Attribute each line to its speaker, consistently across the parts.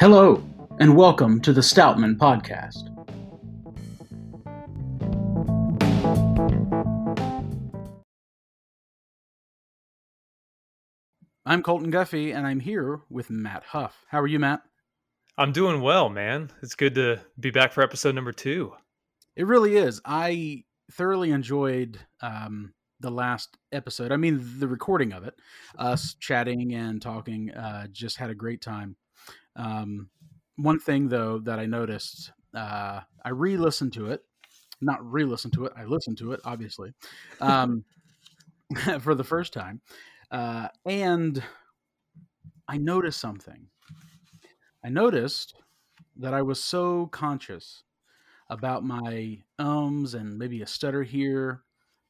Speaker 1: Hello, and welcome to the Stoutman Podcast. I'm Colton Guffey, and I'm here with Matt Huff. How are you, Matt?
Speaker 2: I'm doing well, man. It's good to be back for episode number two.
Speaker 1: It really is. I thoroughly enjoyed um, the last episode. I mean, the recording of it, us chatting and talking, uh, just had a great time. Um, one thing though that I noticed, uh, I re-listened to it, not re-listened to it. I listened to it, obviously, um, for the first time, uh, and I noticed something. I noticed that I was so conscious about my ums and maybe a stutter here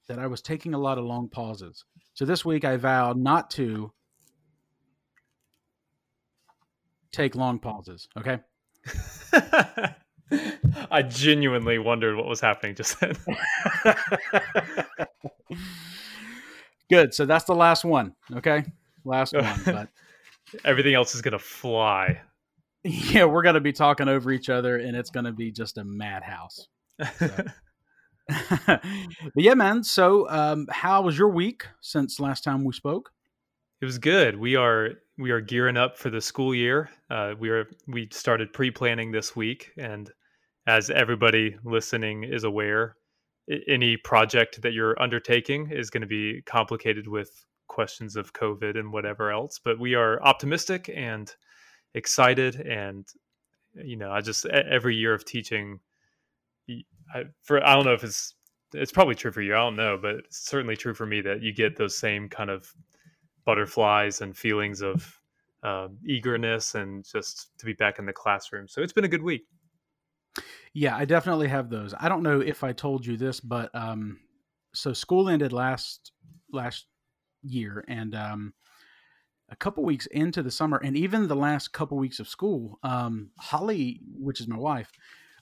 Speaker 1: that I was taking a lot of long pauses. So this week I vowed not to take long pauses. Okay.
Speaker 2: I genuinely wondered what was happening just then.
Speaker 1: Good. So that's the last one. Okay. Last one. But
Speaker 2: everything else is going to fly.
Speaker 1: Yeah. We're going to be talking over each other and it's going to be just a madhouse. So. but yeah, man. So, um, how was your week since last time we spoke?
Speaker 2: It was good. We are we are gearing up for the school year. Uh, we are we started pre planning this week, and as everybody listening is aware, any project that you're undertaking is going to be complicated with questions of COVID and whatever else. But we are optimistic and excited, and you know, I just every year of teaching I, for I don't know if it's it's probably true for you. I don't know, but it's certainly true for me that you get those same kind of butterflies and feelings of uh, eagerness and just to be back in the classroom. So it's been a good week.
Speaker 1: Yeah, I definitely have those. I don't know if I told you this, but um, so school ended last last year, and um, a couple weeks into the summer, and even the last couple weeks of school, um, Holly, which is my wife,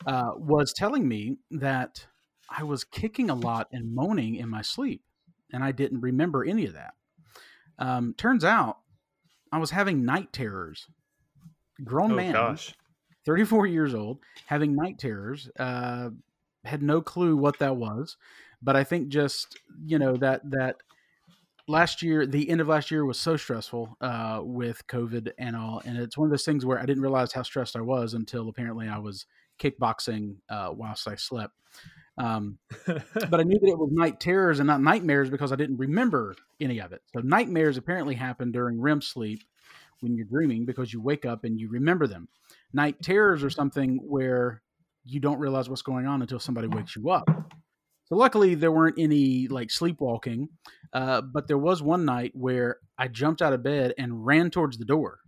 Speaker 1: uh, was telling me that I was kicking a lot and moaning in my sleep, and I didn't remember any of that. Um, turns out I was having night terrors. Grown oh, man, gosh. 34 years old, having night terrors. Uh, had no clue what that was, but I think just you know that that last year, the end of last year was so stressful uh, with COVID and all, and it's one of those things where I didn't realize how stressed I was until apparently I was kickboxing uh, whilst I slept. Um, but I knew that it was night terrors and not nightmares because I didn't remember any of it. So nightmares apparently happen during REM sleep when you're dreaming because you wake up and you remember them. Night terrors are something where you don't realize what's going on until somebody wakes you up. So luckily there weren't any like sleepwalking, uh, but there was one night where I jumped out of bed and ran towards the door,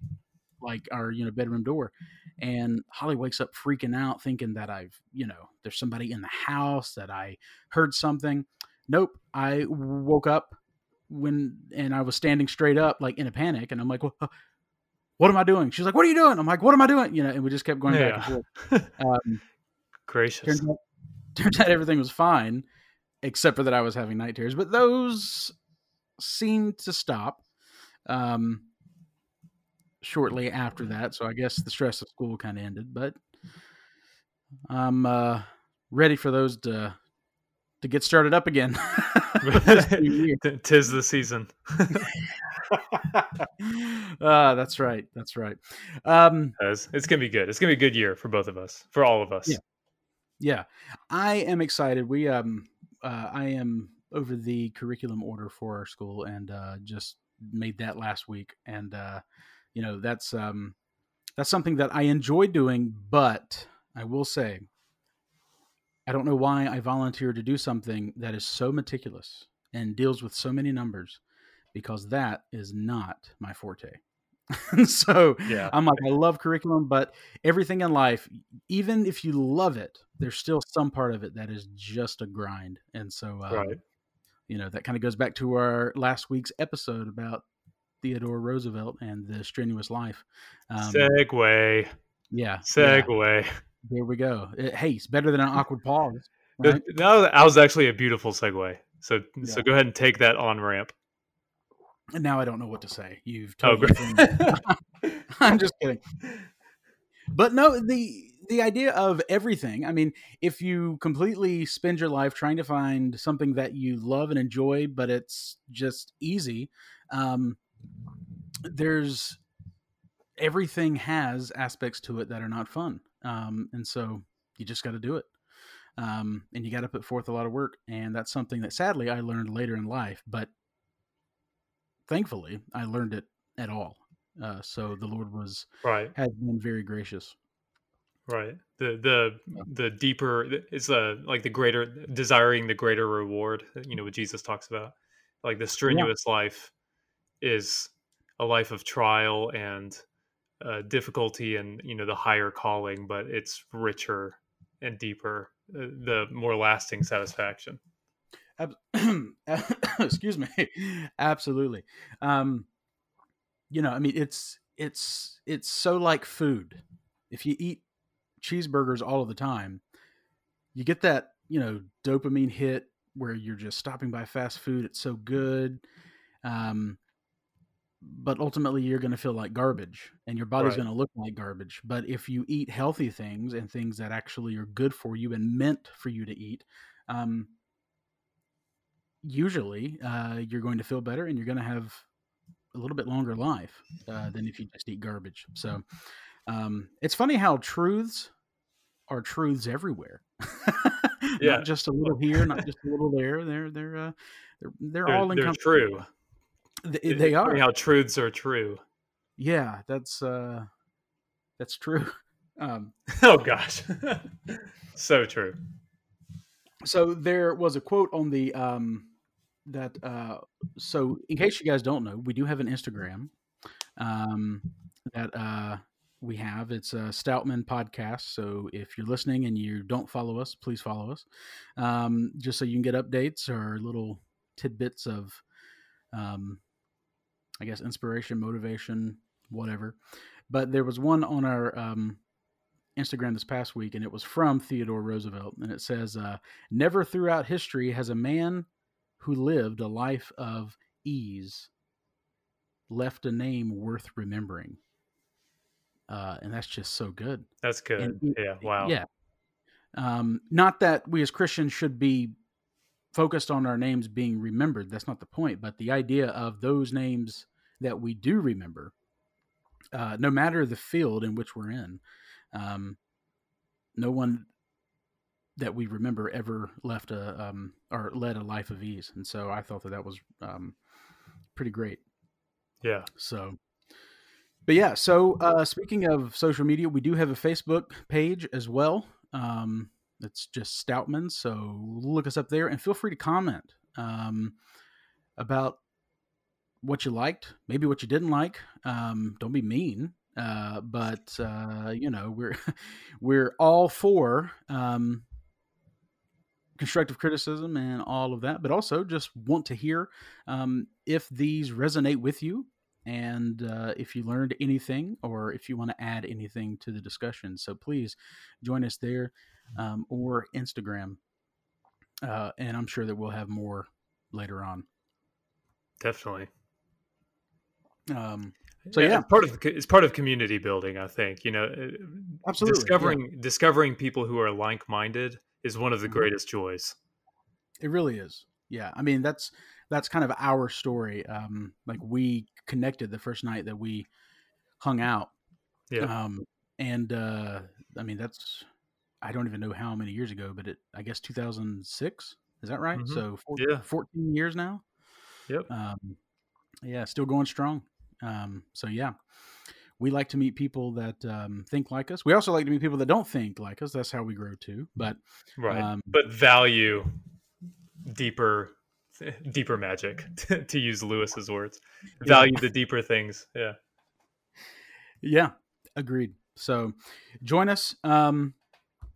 Speaker 1: like our you know bedroom door, and Holly wakes up freaking out, thinking that I've, you know, there's somebody in the house, that I heard something. Nope. I woke up when, and I was standing straight up, like in a panic. And I'm like, well, what am I doing? She's like, what are you doing? I'm like, what am I doing? You know, and we just kept going yeah. back and forth. Um,
Speaker 2: Gracious.
Speaker 1: Turns out, turns out everything was fine, except for that I was having night terrors, but those seemed to stop. Um, shortly after that. So I guess the stress of school kind of ended, but I'm uh, ready for those to to get started up again.
Speaker 2: Tis the season.
Speaker 1: uh, that's right. That's right. Um,
Speaker 2: it's, it's gonna be good. It's gonna be a good year for both of us, for all of us.
Speaker 1: Yeah. Yeah, I am excited. We um, uh, I am over the curriculum order for our school and uh, just made that last week, and uh, you know that's um, that's something that I enjoy doing. But I will say, I don't know why I volunteer to do something that is so meticulous and deals with so many numbers, because that is not my forte. so yeah. I'm like, I love curriculum, but everything in life, even if you love it, there's still some part of it that is just a grind. And so, um, right. you know, that kind of goes back to our last week's episode about Theodore Roosevelt and the strenuous life.
Speaker 2: Um, segue.
Speaker 1: Yeah.
Speaker 2: segue. Yeah.
Speaker 1: There we go. It, hey, it's better than an awkward pause. Right?
Speaker 2: No, that was actually a beautiful segue. So, yeah. so go ahead and take that on ramp.
Speaker 1: And now I don't know what to say. You've oh, told oh, me. I'm just kidding. but no, the the idea of everything. I mean, if you completely spend your life trying to find something that you love and enjoy, but it's just easy, um, there's everything has aspects to it that are not fun, um, and so you just got to do it. Um, and you got to put forth a lot of work, and that's something that sadly I learned later in life. But thankfully, I learned it at all. Uh, so the Lord was
Speaker 2: right
Speaker 1: has been very gracious.
Speaker 2: Right. The the the deeper it's a like the greater desiring the greater reward. You know what Jesus talks about. Like the strenuous yeah. life is a life of trial and uh, difficulty and you know the higher calling, but it's richer and deeper, uh, the more lasting satisfaction.
Speaker 1: Excuse me. Absolutely. Um, you know, I mean, it's it's it's so like food. If you eat cheeseburgers all of the time, you get that you know dopamine hit where you're just stopping by fast food. It's so good, um, but ultimately you're going to feel like garbage, and your body's right. going to look like garbage. But if you eat healthy things and things that actually are good for you and meant for you to eat, um, usually uh, you're going to feel better and you're going to have a little bit longer life uh, than if you just eat garbage. So um, it's funny how truths are truths everywhere. yeah, not just a little here, not just a little there. They're they're uh, they're, they're, they're all
Speaker 2: they're true.
Speaker 1: They, they are
Speaker 2: how truths are true.
Speaker 1: Yeah, that's uh, that's true. Um,
Speaker 2: oh gosh, so true.
Speaker 1: So there was a quote on the um, that uh, so in case you guys don't know, we do have an Instagram um, that uh, we have. It's a Stoutman podcast. So if you're listening and you don't follow us, please follow us, um, just so you can get updates or little tidbits of, um, I guess, inspiration, motivation, whatever. But there was one on our um, Instagram this past week, and it was from Theodore Roosevelt, and it says, uh, "Never throughout history has a man who lived a life of ease left a name worth remembering. Uh, and that's just so good.
Speaker 2: That's good. And, yeah. Wow.
Speaker 1: Yeah. Um, not that we as Christians should be focused on our names being remembered. That's not the point. But the idea of those names that we do remember, uh, no matter the field in which we're in, um, no one that we remember ever left a um, or led a life of ease, and so I thought that that was um, pretty great.
Speaker 2: Yeah.
Speaker 1: So, but yeah. So uh, speaking of social media, we do have a Facebook page as well. Um, it's just Stoutman. So look us up there and feel free to comment um, about what you liked, maybe what you didn't like. Um, don't be mean. Uh, but uh, you know we're we're all for um, constructive criticism and all of that, but also just want to hear um, if these resonate with you and uh, if you learned anything or if you want to add anything to the discussion. So please join us there um, or Instagram. Uh, and I'm sure that we'll have more later on.
Speaker 2: Definitely.
Speaker 1: Um,
Speaker 2: so yeah, yeah, It's part of it's part of community building. I think you know, uh,
Speaker 1: absolutely
Speaker 2: discovering
Speaker 1: yeah.
Speaker 2: discovering people who are like minded is one of the mm-hmm. greatest joys.
Speaker 1: It really is. Yeah, I mean that's that's kind of our story. Um, like we connected the first night that we hung out.
Speaker 2: Yeah.
Speaker 1: Um, and uh, I mean that's I don't even know how many years ago, but it I guess 2006. Is that right? Mm-hmm. So 14, yeah, 14 years now.
Speaker 2: Yep.
Speaker 1: Um, yeah, still going strong. Um, so yeah, we like to meet people that um, think like us. We also like to meet people that don't think like us. That's how we grow too. But
Speaker 2: right, um, but value deeper, deeper magic to use Lewis's words. Value yeah. the deeper things. Yeah,
Speaker 1: yeah, agreed. So join us, um,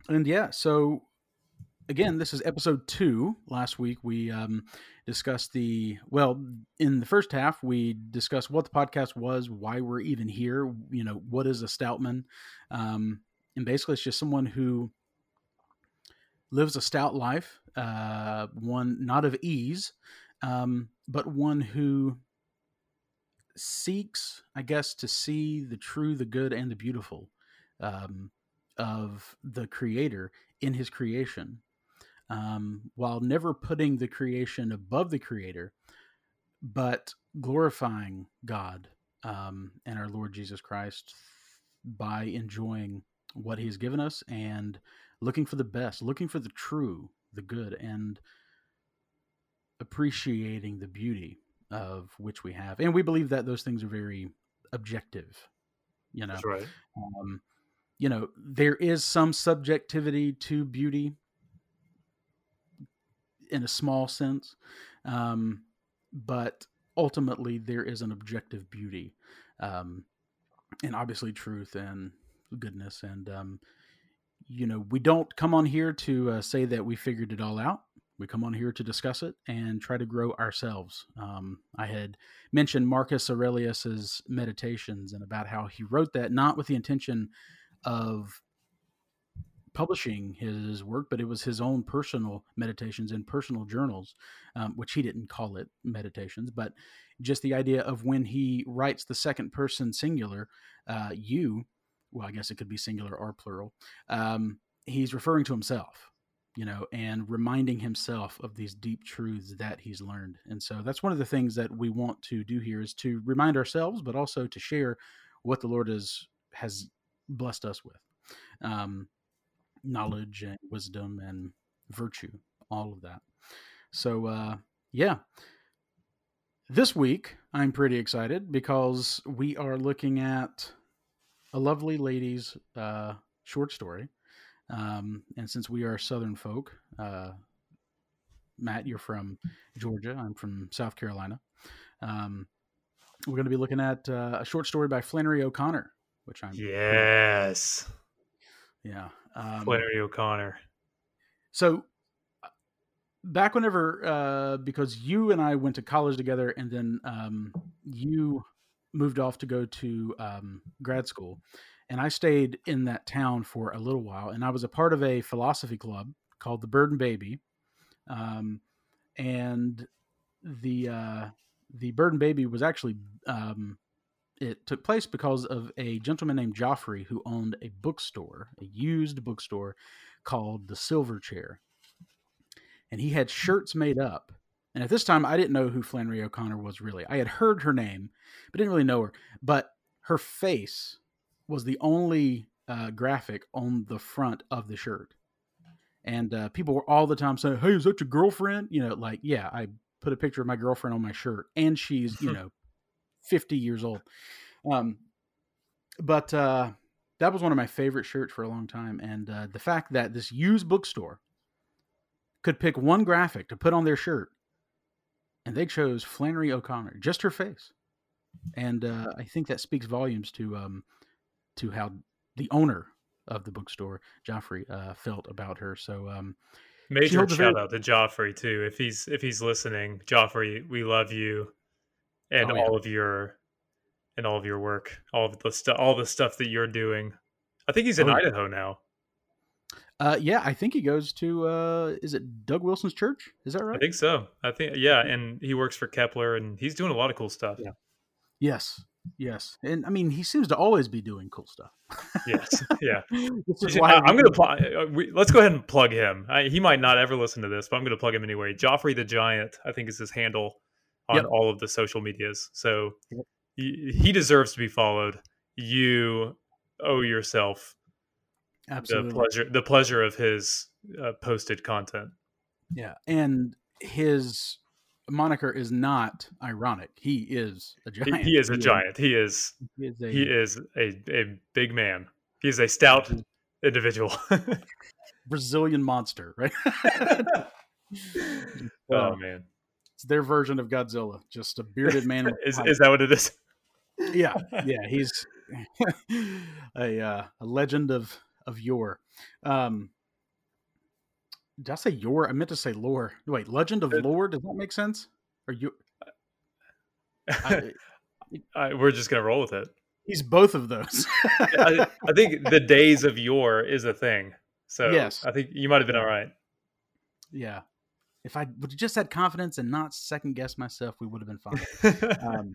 Speaker 1: and yeah, so again, this is episode two. Last week we um, discussed the well in the first half we discussed what the podcast was, why we're even here. You know, what is a stoutman, um, and basically it's just someone who lives a stout life, uh, one not of ease, um, but one who seeks, I guess, to see the true, the good, and the beautiful um, of the Creator in His creation, um, while never putting the creation above the Creator, but glorifying God um, and our Lord Jesus Christ by enjoying what He has given us and looking for the best, looking for the true, the good, and appreciating the beauty of which we have. And we believe that those things are very objective. You know,
Speaker 2: That's right.
Speaker 1: um, you know, there is some subjectivity to beauty in a small sense, um, but ultimately there is an objective beauty, um, and obviously truth and goodness. And um, you know, we don't come on here to uh, say that we figured it all out. We come on here to discuss it and try to grow ourselves. Um, I had mentioned Marcus Aurelius's meditations and about how he wrote that not with the intention of publishing his work, but it was his own personal meditations and personal journals, um, which he didn't call it meditations, but just the idea of when he writes the second person singular, uh, you, well, I guess it could be singular or plural, um, he's referring to himself. You know, and reminding himself of these deep truths that he's learned. And so that's one of the things that we want to do here is to remind ourselves, but also to share what the Lord has has blessed us with. Um, knowledge and wisdom and virtue, all of that. So, uh, yeah. This week, I'm pretty excited because we are looking at a lovely lady's uh, short story. Um, and since we are Southern folk, uh, Matt, you're from Georgia. I'm from South Carolina. Um, we're going to be looking at uh, a short story by Flannery O'Connor, which I'm
Speaker 2: Yes.
Speaker 1: yeah um,
Speaker 2: Flannery O'Connor.
Speaker 1: So uh, back whenever, uh, because you and I went to college together, and then um, you moved off to go to um, grad school, and I stayed in that town for a little while, and I was a part of a philosophy club called the Bird and Baby, um, and the uh, the Bird and Baby was actually um, it took place because of a gentleman named Joffrey who owned a bookstore, a used bookstore called the Silver Chair. And he had shirts made up. And at this time, I didn't know who Flannery O'Connor was really. I had heard her name, but didn't really know her. But her face was the only uh, graphic on the front of the shirt. And uh, people were all the time saying, Hey, is that your girlfriend? You know, like, yeah, I put a picture of my girlfriend on my shirt. And she's, you know, 50 years old. Um, but uh, that was one of my favorite shirts for a long time. And uh, the fact that this used bookstore could pick one graphic to put on their shirt, and they chose Flannery O'Connor, just her face. And uh, I think that speaks volumes to um, to how the owner of the bookstore, Joffrey, uh, felt about her. So um,
Speaker 2: Major shout
Speaker 1: very-
Speaker 2: out to Joffrey too. If he's if he's listening, Joffrey, we love you and
Speaker 1: Oh, yeah.
Speaker 2: all of your and all of your work, all of the stuff, all the stuff that you're doing. I think he's in
Speaker 1: Oh, yeah.
Speaker 2: Idaho now.
Speaker 1: Uh, yeah, I think he goes to uh, is it Doug Wilson's church? Is that right?
Speaker 2: I think so. I think yeah, and he works for Kepler, and he's doing a lot of cool stuff.
Speaker 1: Yeah. Yes, yes, and I mean he seems to always be doing cool stuff.
Speaker 2: Yes, yeah.
Speaker 1: Is
Speaker 2: I, I'm gonna pl- uh, let's go ahead and plug him. I, he might not ever listen to this, but I'm gonna plug him anyway. Joffrey the Giant, I think, is his handle on
Speaker 1: Yep.
Speaker 2: all of the social medias. So
Speaker 1: Yep.
Speaker 2: he, he deserves to be followed. You owe yourself
Speaker 1: absolutely
Speaker 2: the pleasure the pleasure of his uh, posted content.
Speaker 1: Yeah, and his moniker is not ironic. He is a giant.
Speaker 2: he is a giant. He is
Speaker 1: He is a,
Speaker 2: he is a, a big man. He is a stout individual.
Speaker 1: Brazilian monster, right?
Speaker 2: oh man,
Speaker 1: it's their version of Godzilla, just a bearded man.
Speaker 2: is is that what it is?
Speaker 1: yeah, yeah, he's a uh, a legend of of yore. Um, did I say yore? I meant to say lore. Wait, legend of lore. Does that make sense? Or you? I,
Speaker 2: I, we're just gonna roll with it.
Speaker 1: he's both of those.
Speaker 2: I, I think the days of yore is a thing. So
Speaker 1: Yes.
Speaker 2: I think you might have been all right.
Speaker 1: yeah. If I would just had confidence and not second guess myself, we would have been fine. Um,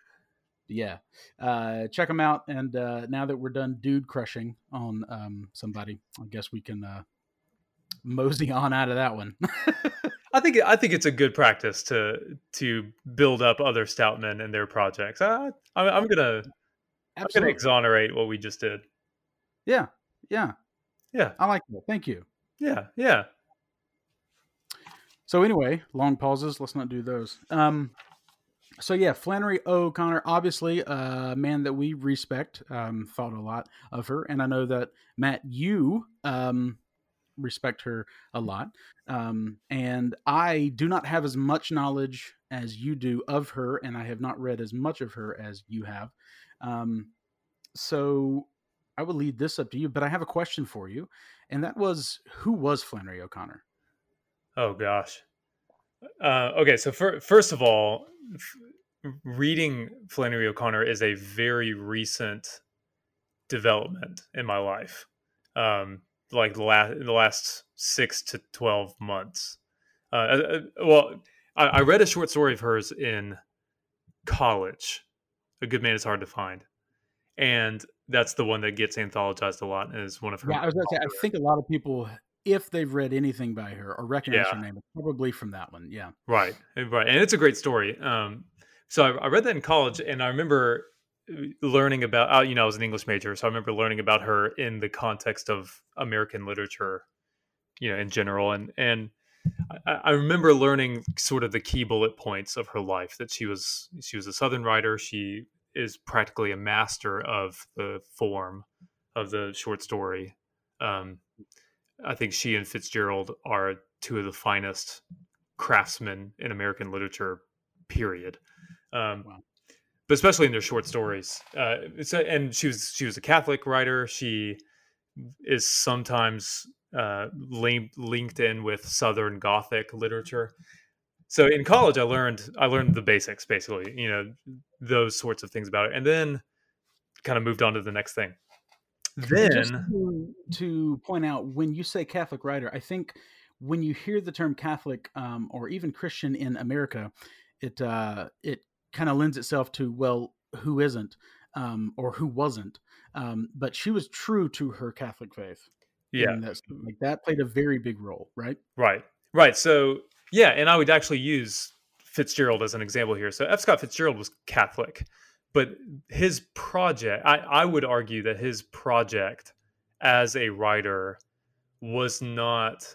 Speaker 1: yeah, uh, check them out. And uh, now that we're done dude crushing on um, somebody, I guess we can uh, mosey on out of that one.
Speaker 2: I think I think it's a good practice to to build up other stoutmen and their projects. I, I'm, gonna I'm gonna exonerate what we just did.
Speaker 1: Yeah, yeah,
Speaker 2: yeah.
Speaker 1: I like that. Thank you.
Speaker 2: Yeah, yeah.
Speaker 1: So anyway, long pauses. Let's not do those. Um, so yeah, Flannery O'Connor, obviously a man that we respect. Um, thought a lot of her, and I know that Matt, you um, respect her a lot. Um, and I do not have as much knowledge as you do of her, and I have not read as much of her as you have. Um, so I will lead this up to you, but I have a question for you, and that was who was Flannery O'Connor?
Speaker 2: Oh gosh. Uh, okay, so for, first of all, f- reading Flannery O'Connor is a very recent development in my life. Um, like the last the last six to twelve months. Uh, uh, uh, well, I, I, read a short story of hers in college. A good man is hard to find, and that's the one that gets anthologized a lot. Is one of her.
Speaker 1: Yeah, I was going to say. I think a lot of people, if they've read anything by her or recognize yeah. her name, probably from that one. Yeah.
Speaker 2: Right. Right. And it's a great story. Um, so I, I read that in college, and I remember learning about uh, you know I was an English major, so I remember learning about her in the context of American literature, you know, in general, and and I, I, remember learning sort of the key bullet points of her life that she was she was a Southern writer. She is practically a master of the form of the short story. Um, I think she and Fitzgerald are two of the finest craftsmen in American literature. Period. Um, wow but especially in their short stories. Uh, and she was she was a Catholic writer. She is sometimes uh, linked linked in with Southern Gothic literature. So in college, I learned I learned the basics, basically, you know, those sorts of things about it, and then kind of moved on to the next thing. Then
Speaker 1: to, to, point out, when you say Catholic writer, I think when you hear the term Catholic um, or even Christian in America, it uh, it kind of lends itself to well, who isn't um, or who wasn't, um, but she was true to her Catholic faith.
Speaker 2: Yeah,
Speaker 1: that's, like that played a very big role, right?
Speaker 2: Right, right. So yeah, and I would actually use Fitzgerald as an example here. So F. Scott Fitzgerald was Catholic, but his project, I, I would argue that his project as a writer was not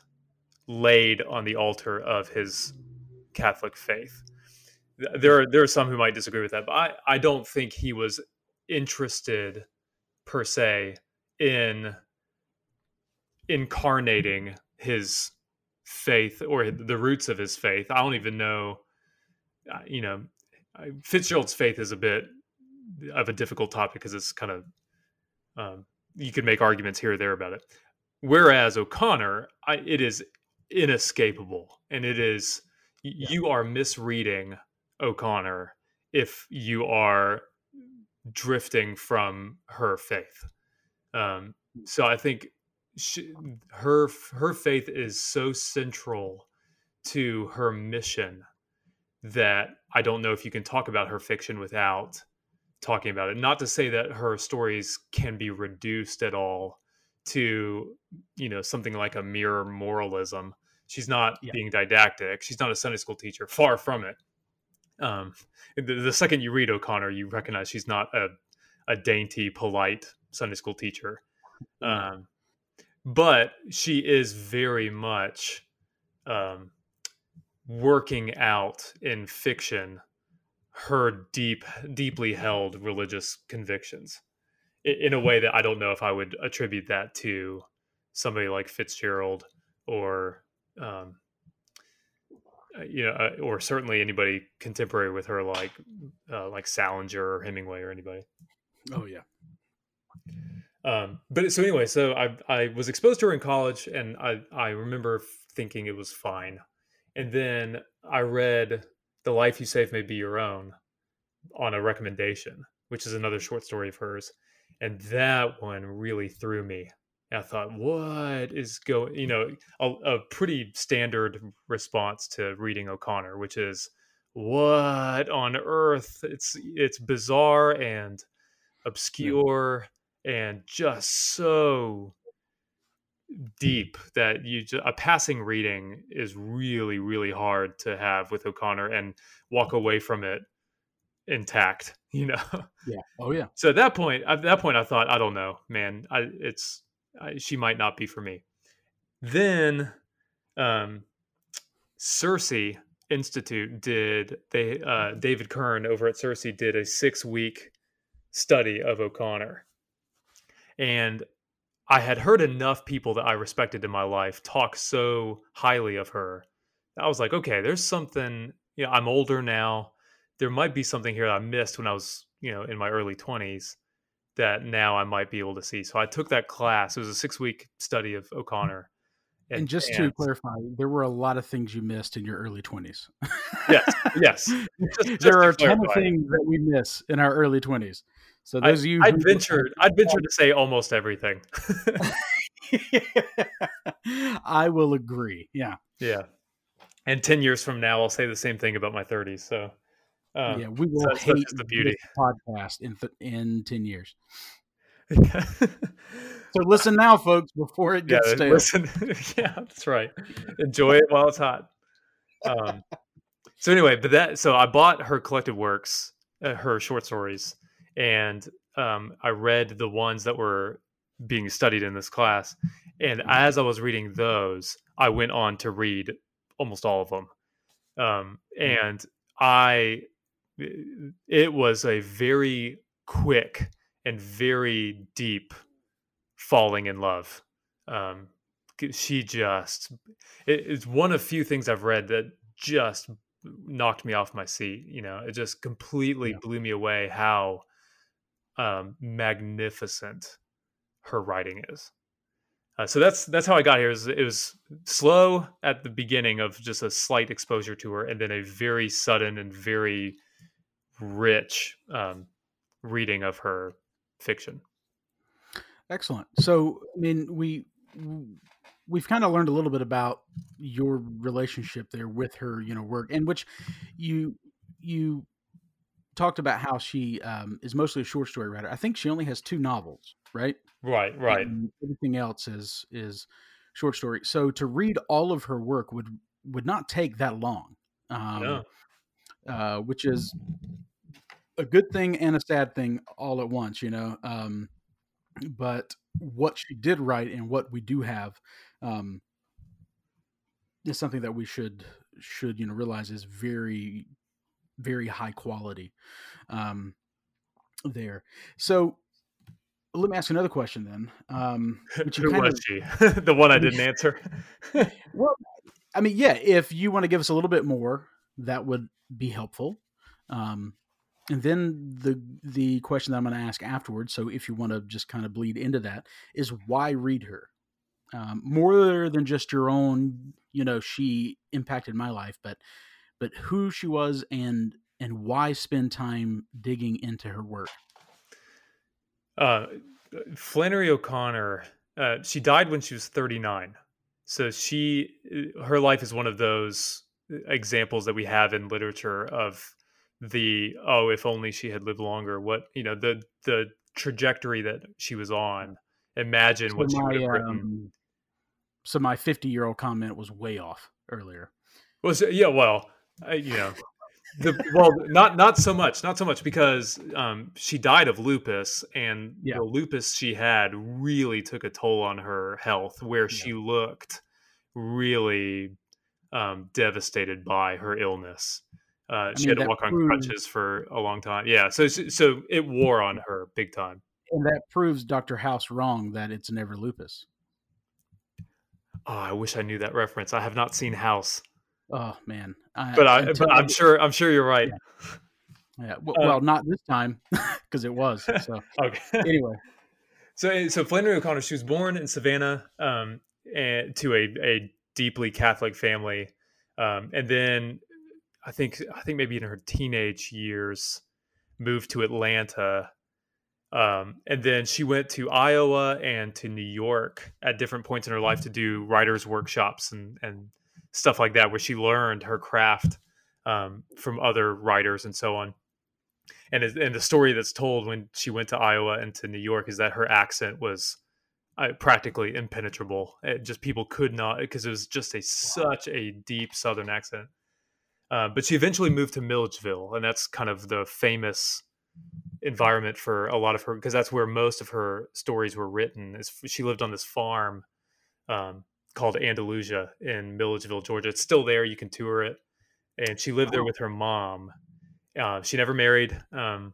Speaker 2: laid on the altar of his Catholic faith there are there are some who might disagree with that, but I, I don't think he was interested per se in incarnating his faith or the roots of his faith. I don't even know, uh, you know, Fitzgerald's faith is a bit of a difficult topic because it's kind of um, you could make arguments here or there about it. Whereas O'Connor, I, it is inescapable, and it is yeah. you are misreading O'Connor if you are drifting from her faith. Um, so I think she, her her faith is so central to her mission that I don't know if you can talk about her fiction without talking about it. Not to say that her stories can be reduced at all to you know something like a mere moralism. She's not yeah. being didactic. She's not a Sunday school teacher. Far from it. Um, the, the, second you read O'Connor, you recognize she's not a, a dainty, polite Sunday school teacher. Um, but she is very much um, working out in fiction her deep, deeply held religious convictions in, a way that I don't know if I would attribute that to somebody like Fitzgerald or um, uh, you know, uh, or certainly anybody contemporary with her, like uh, like Salinger or Hemingway or anybody.
Speaker 1: Oh yeah.
Speaker 2: Um, but so anyway, so I I was exposed to her in college, and I I remember thinking it was fine, and then I read "The Life You Save May Be Your Own" on a recommendation, which is another short story of hers, and that one really threw me. I thought, what is going? You know, a, a, pretty standard response to reading O'Connor, which is, what on earth? It's it's bizarre and obscure and just so deep that you just, a passing reading is really really hard to have with O'Connor and walk away from it intact you know?
Speaker 1: Yeah. Oh yeah.
Speaker 2: So at that point at that point i thought i don't know man i it's I, she might not be for me. Then um CiRCE institute did they uh david kern over at CiRCE did a six week study of o'connor. And I had heard enough people that I respected in my life talk so highly of her. I was like, okay, there's something, you know, I'm older now. There might be something here that I missed when I was, you know, in my early 20s that now I might be able to see. So I took that class. It was a six week study of O'Connor.
Speaker 1: And, and just and, to clarify, there were a lot of things you missed in your early 20s.
Speaker 2: yes, yes.
Speaker 1: Just, just there are a ton of things that we miss in our early 20s. So those I, of you,
Speaker 2: I'd venture, I'd venture to say almost everything.
Speaker 1: I will agree. Yeah,
Speaker 2: yeah. And ten years from now, I'll say the same thing about my thirties. So,
Speaker 1: um, yeah, we will hate the beauty podcast in th- in ten years. so listen now, folks, before it gets
Speaker 2: yeah,
Speaker 1: stale.
Speaker 2: Listen, yeah, that's right. Enjoy it while it's hot. Um, so anyway, but that so I bought her collected works, uh, her short stories, and um, I read the ones that were being studied in this class. And mm-hmm. as I was reading those, I went on to read almost all of them. Um, mm-hmm. and I, it was a very quick and very deep falling in love. Um, she just, it's one of few things I've read that just knocked me off my seat. You know, it just completely yeah. blew me away how um, magnificent her writing is. Uh, so that's that's how I got here. It was, it was, slow at the beginning of just a slight exposure to her, and then a very sudden and very rich um, reading of her fiction.
Speaker 1: Excellent. So, I mean, we we've kind of learned a little bit about your relationship there with her, you know, work, and which you you talked about how she um, is mostly a short story writer. I think she only has two novels, right?
Speaker 2: Right, right.
Speaker 1: And everything else is is short story. So to read all of her work would would not take that long, um, no. uh, which is a good thing and a sad thing all at once, you know. Um, but what she did write and what we do have um, is something that we should should you know realize is very very high quality um, there. So let me ask another question then. Um,
Speaker 2: Who was of, she? the one I didn't answer.
Speaker 1: well, I mean, yeah. If you want to give us a little bit more, that would be helpful. Um, and then the the question that I'm going to ask afterwards. So if you want to just kind of bleed into that, is why read her? Um, more than just your own, you know, she impacted my life, but but who she was and and why spend time digging into her work.
Speaker 2: Uh, Flannery O'Connor, uh, she died when she was 39. So she, uh, her life is one of those examples that we have in literature of the oh, if only she had lived longer. What you know, the the trajectory that she was on. Imagine so what my, she would have written. Um,
Speaker 1: so my 50 year old comment was way off earlier.
Speaker 2: Was yeah, well, you know, the well, not not so much, not so much because um, she died of lupus, and yeah. the lupus she had really took a toll on her health, where yeah. she looked really um, devastated by her illness. Uh, she mean, had to walk proves, on crutches for a long time. Yeah, so so it wore on her big time.
Speaker 1: And that proves Dr. House wrong that it's never lupus.
Speaker 2: Oh, I wish I knew that reference. I have not seen House.
Speaker 1: Oh man!
Speaker 2: I, but I, but I'm sure, I'm sure you're right.
Speaker 1: Yeah. yeah. Well, uh, well, not this time because it was. So
Speaker 2: okay.
Speaker 1: Anyway,
Speaker 2: so eh, so Flannery O'Connor, she was born in Savannah, um, and to a a deeply Catholic family, um, and then I think I think maybe in her teenage years moved to Atlanta. Um, and then she went to Iowa and to New York at different points in her life to do writers' workshops and, and stuff like that, where she learned her craft um, from other writers and so on. And and the story that's told when she went to Iowa and to New York is that her accent was uh, practically impenetrable. It just people could not because it was just a such a deep Southern accent. Uh, but she eventually moved to Milledgeville, and that's kind of the famous environment for a lot of her because that's where most of her stories were written. Is she lived on this farm um, called Andalusia in Milledgeville, Georgia. It's still there. You can tour it, and she lived there with her mom. Uh, she never married. Um,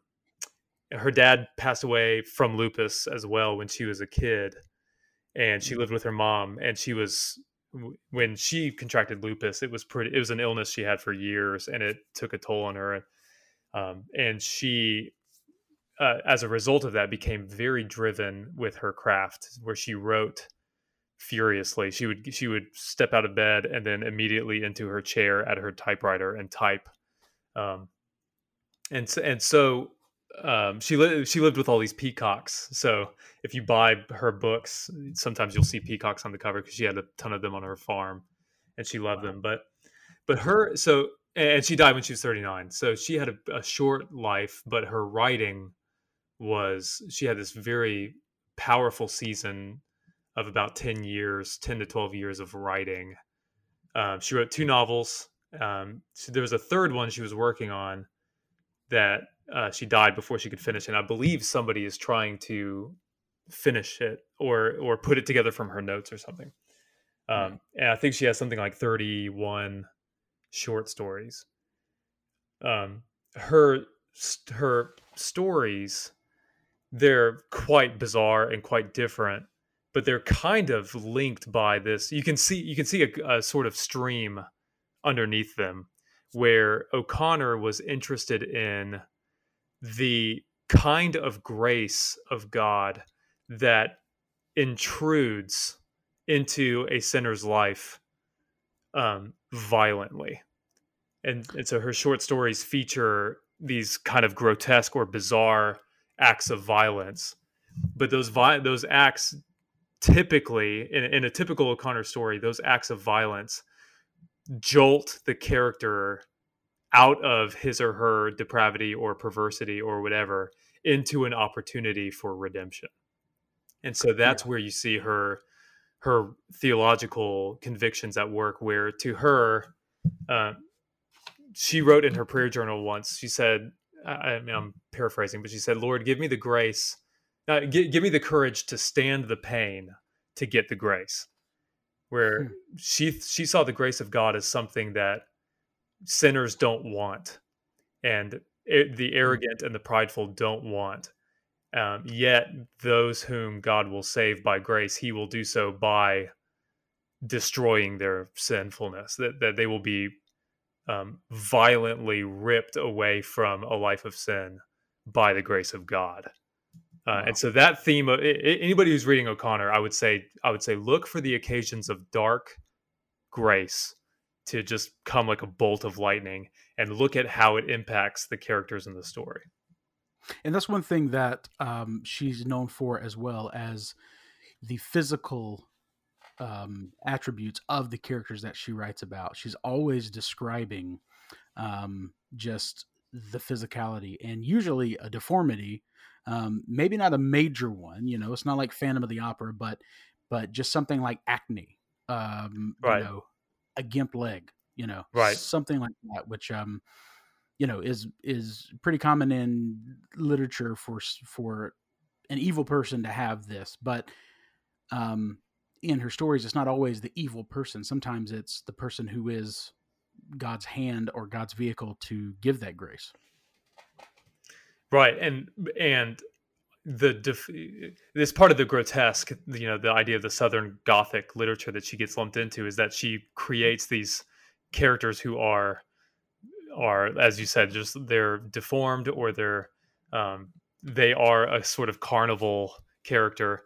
Speaker 2: her dad passed away from lupus as well when she was a kid, and she mm. lived with her mom. And she was when she contracted lupus, it was pretty. It was an illness she had for years, and it took a toll on her. Um, and she uh, as a result of that, became very driven with her craft, where she wrote furiously. She would she would step out of bed and then immediately into her chair at her typewriter and type. Um, and and so um, she lived she lived with all these peacocks. So if you buy her books, sometimes you'll see peacocks on the cover because she had a ton of them on her farm, and she loved them. But but her so and she died when she was 39 so she had a, a short life but her writing was she had this very powerful season of about 10 years 10 to 12 years of writing. Um, she wrote two novels. Um, so there was a third one she was working on that uh, she died before she could finish and i believe somebody is trying to finish it or or put it together from her notes or something. Um, and i think she has something like 31 short stories. Um, her her stories they're quite bizarre and quite different but they're kind of linked by this you can see you can see a, a sort of stream underneath them where o'connor was interested in the kind of grace of god that intrudes into a sinner's life um, violently. And, and so her short stories feature these kind of grotesque or bizarre acts of violence but those vi- those acts typically in, in a typical o'connor story those acts of violence jolt the character out of his or her depravity or perversity or whatever into an opportunity for redemption and so that's yeah. where you see her her theological convictions at work where to her uh, she wrote in her prayer journal once she said I mean, I'm paraphrasing, but she said, Lord, give me the grace, uh, give, give me the courage to stand the pain to get the grace. Where hmm. she she saw the grace of God as something that sinners don't want, and it, the hmm. arrogant and the prideful don't want. Um, yet those whom God will save by grace, He will do so by destroying their sinfulness. That that they will be um, violently ripped away from a life of sin by the grace of God. Uh, wow. And so that theme of anybody who's reading O'Connor, I would say, I would say, look for the occasions of dark grace to just come like a bolt of lightning, and look at how it impacts the characters in the story.
Speaker 1: And that's one thing that um, she's known for as well as the physical um, attributes of the characters that she writes about. She's always describing um, just the physicality and usually a deformity. Um, maybe not a major one, you know. It's not like Phantom of the Opera, but but just something like acne, um, right. you know, a gimp leg, you know,
Speaker 2: right,
Speaker 1: something like that, which um, you know, is is pretty common in literature for for an evil person to have this, but um, in her stories, it's not always the evil person. Sometimes it's the person who is God's hand or God's vehicle to give that grace.
Speaker 2: Right, and and the def- this part of the grotesque, you know, the idea of the Southern Gothic literature that she gets lumped into is that she creates these characters who are are, as you said, just they're deformed or they're um, they are a sort of carnival character.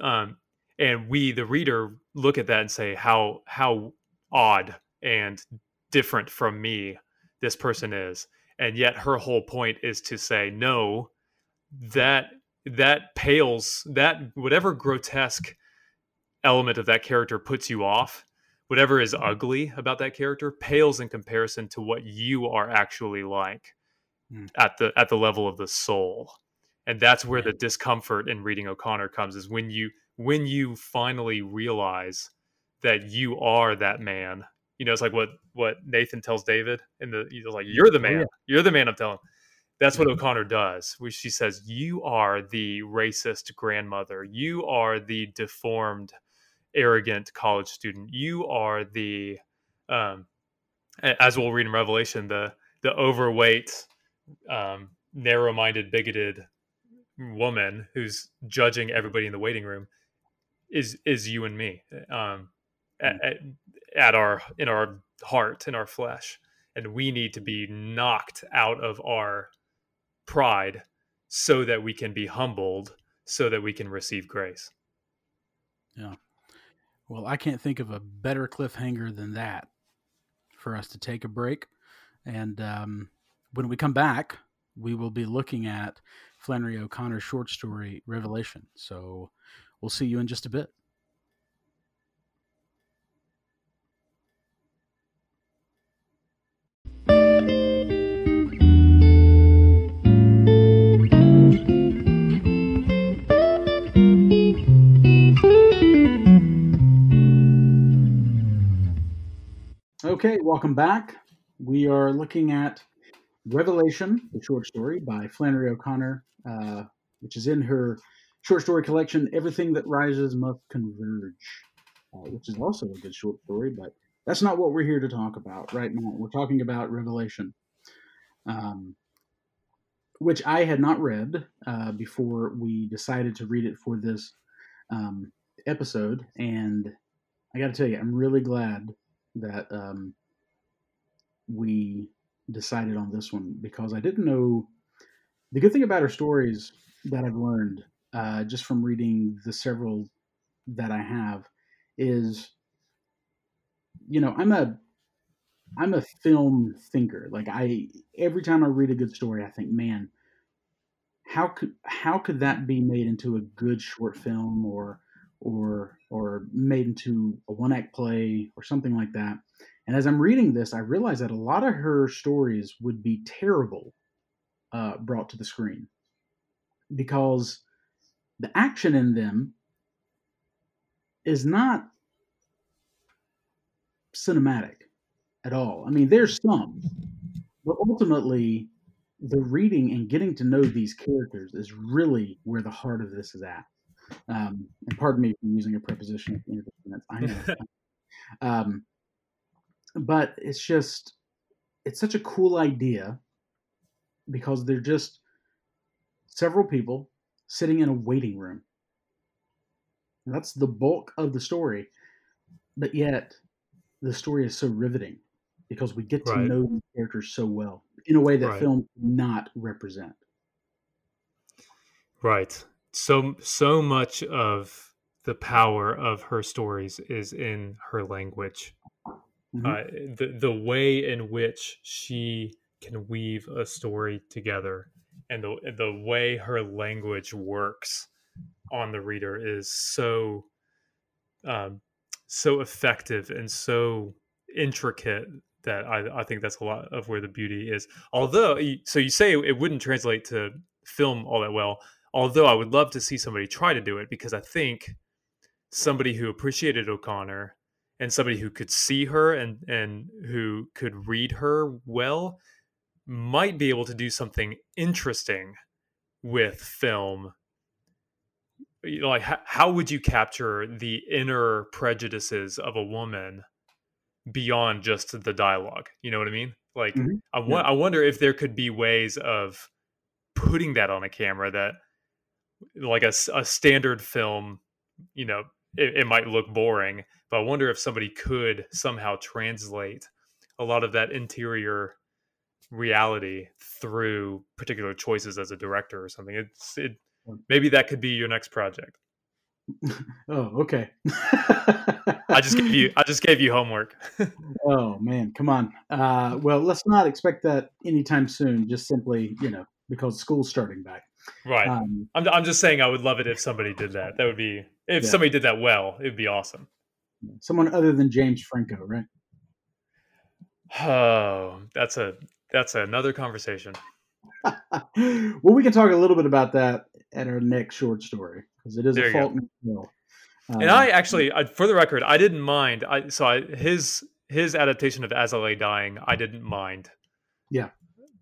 Speaker 2: Um, and we the reader look at that and say how how odd and different from me this person is and yet her whole point is to say no that that pales that whatever grotesque element of that character puts you off whatever is ugly about that character pales in comparison to what you are actually like mm. at the at the level of the soul. And that's where the discomfort in reading o'connor comes is when you when you finally realize that you are that man you know it's like what what nathan tells david and the he's like you're the oh, man. oh, yeah. you're the man i'm telling. That's what o'connor does where she says you are the racist grandmother. You are the deformed arrogant college student. You are the, um, as we'll read in Revelation, the the overweight, um, narrow-minded, bigoted woman who's judging everybody in the waiting room is is you and me. Um, at, at, at our in our heart in our flesh and we need to be knocked out of our pride so that we can be humbled so that we can receive grace
Speaker 1: yeah well, I can't think of a better cliffhanger than that for us to take a break. And um, when we come back, we will be looking at Flannery O'Connor's short story, Revelation. So we'll see you in just a bit. Okay, welcome back. We are looking at Revelation, the short story by Flannery O'Connor, uh, which is in her short story collection, Everything That Rises Must Converge, uh, which is also a good short story, but that's not what we're here to talk about right now. We're talking about Revelation, um, which I had not read uh, before we decided to read it for this um, episode. And I got to tell you, I'm really glad that um, we decided on this one because I didn't know. The good thing about her stories that I've learned uh, just from reading the several that I have is, you know, I'm a I'm a film thinker. Like I every time I read a good story, I think, man, how could how could that be made into a good short film or or or made into a one act play or something like that. And as I'm reading this, I realize that a lot of her stories would be terrible uh, brought to the screen because the action in them is not cinematic at all. I mean, there's some, but ultimately, the reading and getting to know these characters is really where the heart of this is at. Um, and pardon me for using a preposition I know. um, but it's just, it's such a cool idea because they're just several people sitting in a waiting room. And that's the bulk of the story. But yet, the story is so riveting because we get to right. know the characters so well in a way that right. film not represent.
Speaker 2: Right so so much of the power of her stories is in her language. Mm-hmm. Uh, the the way in which she can weave a story together, and the the way her language works on the reader is so um, so effective and so intricate that I, I think that's a lot of where the beauty is. Although, so you say it wouldn't translate to film all that well. Although I would love to see somebody try to do it because I think somebody who appreciated O'Connor and somebody who could see her and and who could read her well might be able to do something interesting with film you know, like how, how would you capture the inner prejudices of a woman beyond just the dialogue you know what i mean like mm-hmm. I, wa- yeah. I wonder if there could be ways of putting that on a camera that like a, a standard film, you know, it, it might look boring, but I wonder if somebody could somehow translate a lot of that interior reality through particular choices as a director or something. It's it maybe that could be your next project.
Speaker 1: Oh, okay.
Speaker 2: I just gave you I just gave you homework.
Speaker 1: oh man, come on. Uh, well, let's not expect that anytime soon. Just simply, you know, because school's starting back.
Speaker 2: Right. Um, I'm, I'm just saying I would love it if somebody did that. That would be if yeah. somebody did that well, it would be awesome.
Speaker 1: Someone other than James Franco, right?
Speaker 2: Oh, that's a that's another conversation.
Speaker 1: well, we can talk a little bit about that at our next short story because it is there a Faulkner
Speaker 2: film. Um, and I actually, I, for the record, I didn't mind. I so I, his his adaptation of As I Lay Dying, I didn't mind.
Speaker 1: Yeah,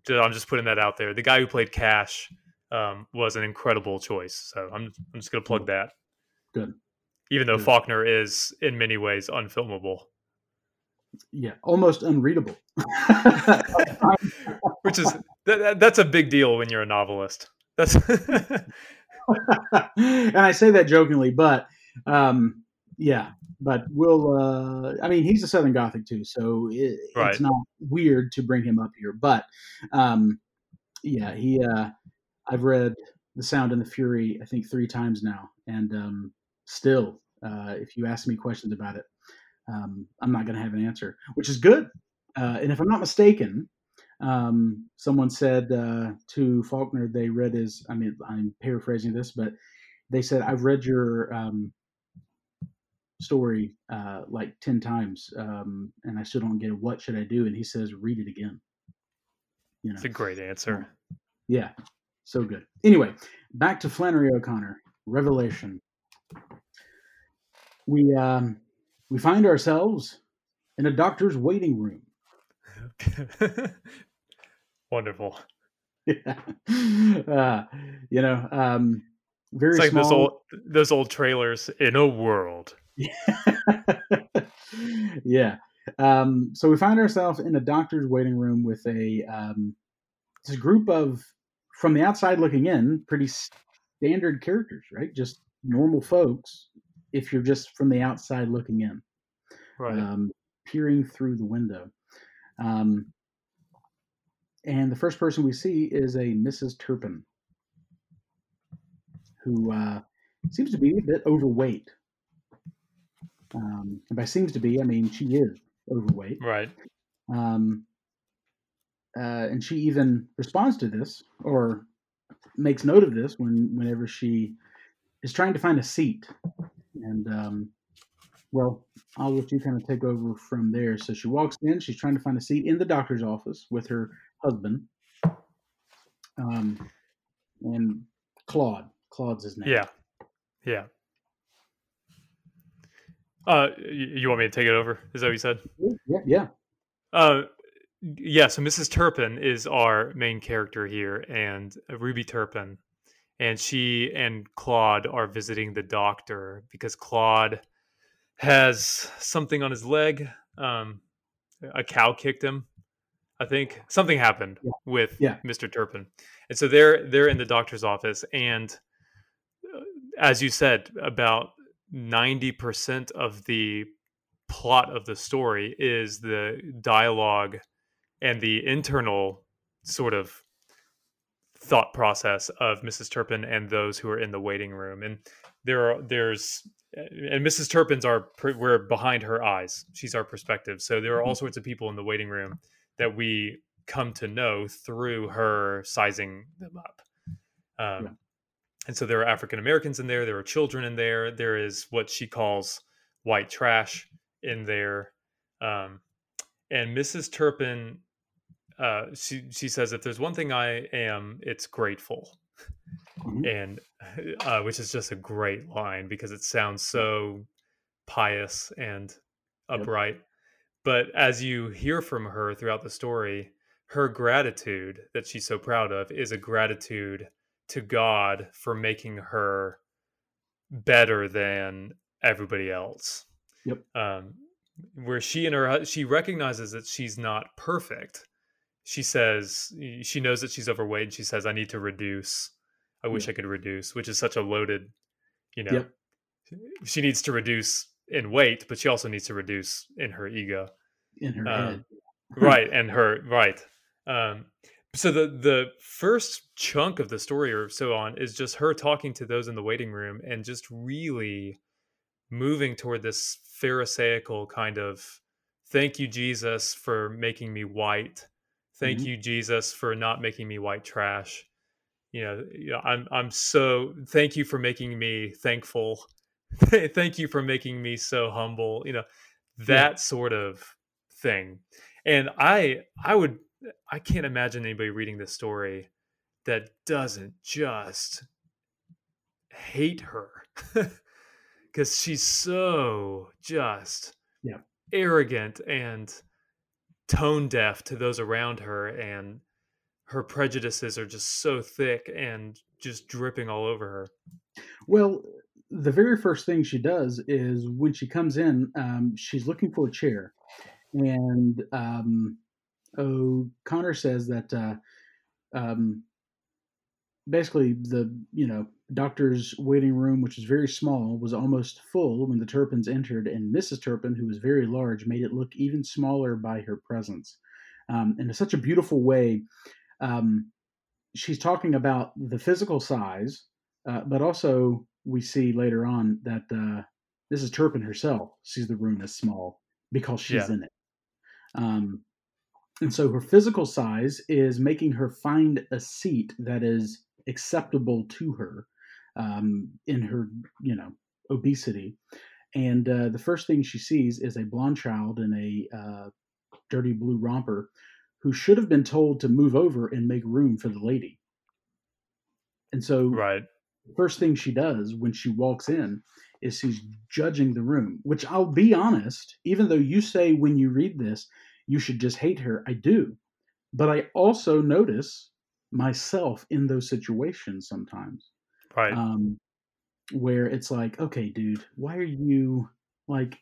Speaker 2: I'm just putting that out there. The guy who played Cash um, was an incredible choice. So I'm I'm just gonna plug that.
Speaker 1: Good.
Speaker 2: Even though Good. Faulkner is in many ways unfilmable.
Speaker 1: Yeah, almost unreadable.
Speaker 2: Which is that, that's a big deal when you're a novelist. That's
Speaker 1: and I say that jokingly, but um, yeah, but we'll. Uh, I mean, he's a Southern Gothic too, so it, right. it's not weird to bring him up here. But um, yeah, he. Uh, I've read The Sound and the Fury, I think three times now, and um, still, uh, if you ask me questions about it, um, I'm not going to have an answer, which is good. Uh, and if I'm not mistaken, um, someone said uh, to Faulkner they read his. I mean, I'm paraphrasing this, but they said I've read your um, story uh, like 10 times um, and I still don't get it. What should I do? And he says, read it again.
Speaker 2: You know, it's a great answer.
Speaker 1: yeah. So good. Anyway, back to Flannery O'Connor, Revelation. We, um, we find ourselves in a doctor's waiting room.
Speaker 2: Wonderful.
Speaker 1: Yeah. Uh, you know, um, very
Speaker 2: it's like
Speaker 1: small.
Speaker 2: those old those old trailers in a world.
Speaker 1: yeah. Um, so we find ourselves in a doctor's waiting room with a um, this group of, from the outside looking in, pretty standard characters, right? Just normal folks. If you're just from the outside looking in,
Speaker 2: right? Um,
Speaker 1: peering through the window. Um, and the first person we see is a Mrs. Turpin, who uh, seems to be a bit overweight. Um, and by seems to be, I mean she is overweight.
Speaker 2: Right.
Speaker 1: Um, uh, and she even responds to this or makes note of this when whenever she is trying to find a seat. And um, well, I'll let you kind of take over from there. So she walks in. She's trying to find a seat in the doctor's office with her husband. Um, and Claude. Claude's his name.
Speaker 2: Yeah. Yeah. Uh, you want me to take it over? Is that what you said?
Speaker 1: Yeah, yeah.
Speaker 2: Uh, yeah. So Mrs. Turpin is our main character here, and Ruby Turpin, and she and Claude are visiting the doctor because Claude has something on his leg. Um, a cow kicked him. I think something happened yeah. with yeah. Mr. Turpin, and so they're they're in the doctor's office, and uh, as you said, about 90% of the plot of the story is the dialogue and the internal sort of thought process of Mrs. Turpin and those who are in the waiting room. And there are there's and Mrs. Turpin's are we're behind her eyes. She's our perspective. So there are all mm-hmm. sorts of people in the waiting room that we come to know through her sizing them up. Um, yeah. And so there are African Americans in there, there are children in there, there is what she calls white trash in there. Um, and Mrs. Turpin, uh, she, she says, if there's one thing I am, it's grateful. Mm-hmm. And uh, which is just a great line because it sounds so pious and upright. Yep. But as you hear from her throughout the story, her gratitude that she's so proud of is a gratitude to God for making her better than everybody else.
Speaker 1: Yep.
Speaker 2: Um, where she and her she recognizes that she's not perfect. She says she knows that she's overweight. And she says, "I need to reduce. I wish I could reduce," which is such a loaded, you know. Yep. She needs to reduce in weight, but she also needs to reduce in her ego.
Speaker 1: In her um,
Speaker 2: right, and her right. Um, so the the first chunk of the story or so on is just her talking to those in the waiting room and just really moving toward this pharisaical kind of thank you jesus for making me white thank mm-hmm. you jesus for not making me white trash. You know, you know i'm i'm so thank you for making me thankful. Thank you for making me so humble you know that yeah. sort of thing. And i i would i can't imagine anybody reading this story that doesn't just hate her. Because she's so just
Speaker 1: yeah.
Speaker 2: arrogant and tone deaf to those around her and her prejudices are just so thick and just dripping all over her.
Speaker 1: Well the very first thing she does is when she comes in um, she's looking for a chair. And um, o'connor says that uh, um, basically the you know doctor's waiting room, which was very small, was almost full when the Turpins entered, and Mrs. Turpin, who was very large, made it look even smaller by her presence. Um, in such a beautiful way, um, she's talking about the physical size, uh, but also we see later on that uh, Mrs. Turpin herself sees the room as small because she's yeah. in it. Um, and so her physical size is making her find a seat that is acceptable to her um, in her, you know, obesity. And uh, the first thing she sees is a blonde child in a uh, dirty blue romper who should have been told to move over and make room for the lady. And so,
Speaker 2: right.
Speaker 1: First thing she does when she walks in is she's judging the room, which I'll be honest, even though you say when you read this, you should just hate her, I do. But I also notice myself in those situations sometimes.
Speaker 2: Right.
Speaker 1: Um, where it's like, okay, dude, why are you like,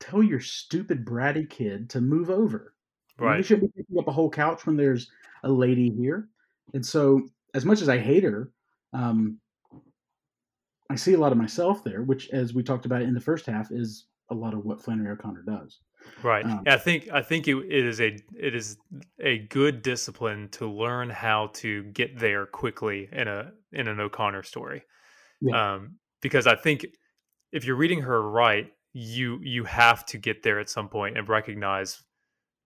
Speaker 1: tell your stupid bratty kid to move over.
Speaker 2: Right.
Speaker 1: You should be picking up a whole couch when there's a lady here. And so, as much as I hate her, um, I see a lot of myself there, which, as we talked about in the first half, is a lot of what Flannery O'Connor does.
Speaker 2: Right. Um, I think I think it, it is a it is a good discipline to learn how to get there quickly in a in an O'Connor story. Yeah. Um, because I think if you're reading her right, you you have to get there at some point and recognize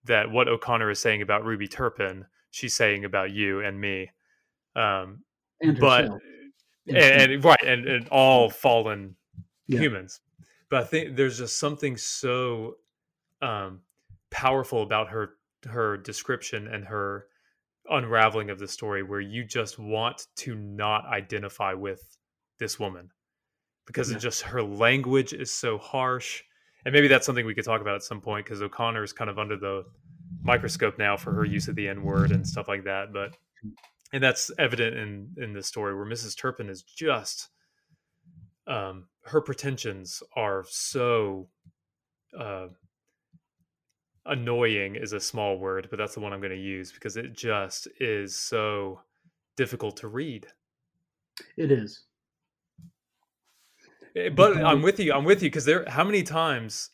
Speaker 2: that what O'Connor is saying about Ruby Turpin, she's saying about you and me. Um, and but and, and, right and, and all fallen yeah. humans. But I think there's just something so um, powerful about her her description and her unraveling of the story where you just want to not identify with this woman because yeah. it just her language is so harsh and maybe that's something we could talk about at some point because o'connor is kind of under the microscope now for her use of the n word and stuff like that but and that's evident in in the story where mrs turpin is just um her pretensions are so uh annoying is a small word, but that's the one I'm going to use because it just is so difficult to read.
Speaker 1: It is.
Speaker 2: Eh, but I'm with you. I'm with you because there. How many times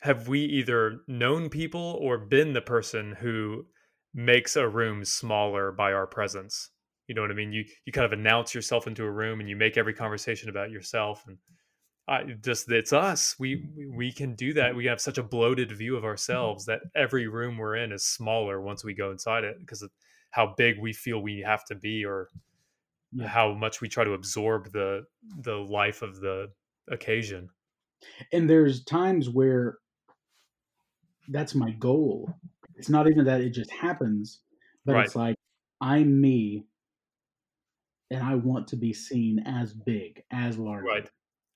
Speaker 2: have we either known people or been the person who makes a room smaller by our presence? You know what I mean? You you kind of announce yourself into a room and you make every conversation about yourself and I just it's us. We we can do that. We have such a bloated view of mm-hmm. ourselves that every room we're in is smaller once we go inside it because of how big we feel we have to be or yeah. how much we try to absorb the the life of the occasion.
Speaker 1: And there's times where that's my goal. It's not even that it just happens, but right. it's like I'm me and I want to be seen as big, as large.
Speaker 2: Right.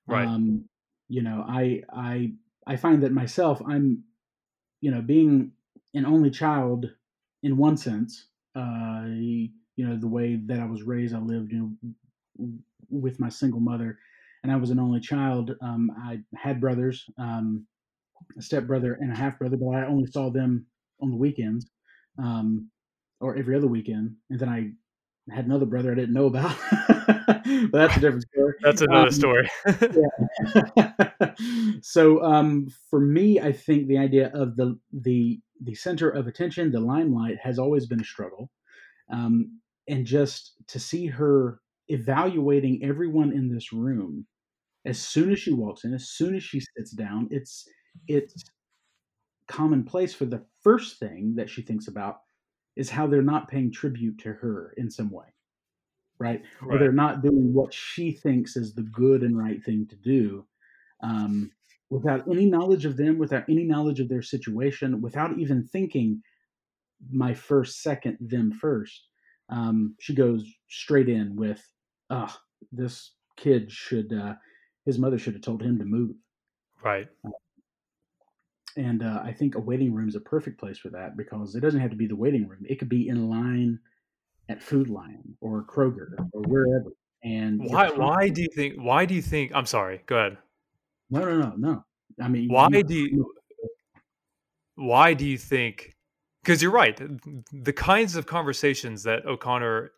Speaker 2: Right.
Speaker 1: Um, you know, I I I find that myself, I'm, you know, being an only child in one sense. Uh, you know, the way that I was raised, I lived, you know, with my single mother, and I was an only child. Um, I had brothers, um, a stepbrother and a half brother, but I only saw them on the weekends, um, or every other weekend. And then I had another brother I didn't know about. but that's a different story.
Speaker 2: That's another um, story.
Speaker 1: so um, for me, I think the idea of the the the center of attention, the limelight, has always been a struggle, um, and just to see her evaluating everyone in this room as soon as she walks in, as soon as she sits down, it's it's commonplace for the first thing that she thinks about is how they're not paying tribute to her in some way right? right? Or they're not doing what she thinks is the good and right thing to do. Um, without any knowledge of them, without any knowledge of their situation, without even thinking my first, second, them first. Um, she goes straight in with, "Ah, oh, this kid should, uh, his mother should have told him to move."
Speaker 2: Right.
Speaker 1: Uh, and uh, I think a waiting room is a perfect place for that because it doesn't have to be the waiting room. It could be in line at Food Lion or Kroger or wherever. And
Speaker 2: why? Why do you think? Why do you think? I'm sorry. Go ahead.
Speaker 1: No, no, no, no. I mean,
Speaker 2: why you, do you? Why do you think? Because you're right. The kinds of conversations that O'Connor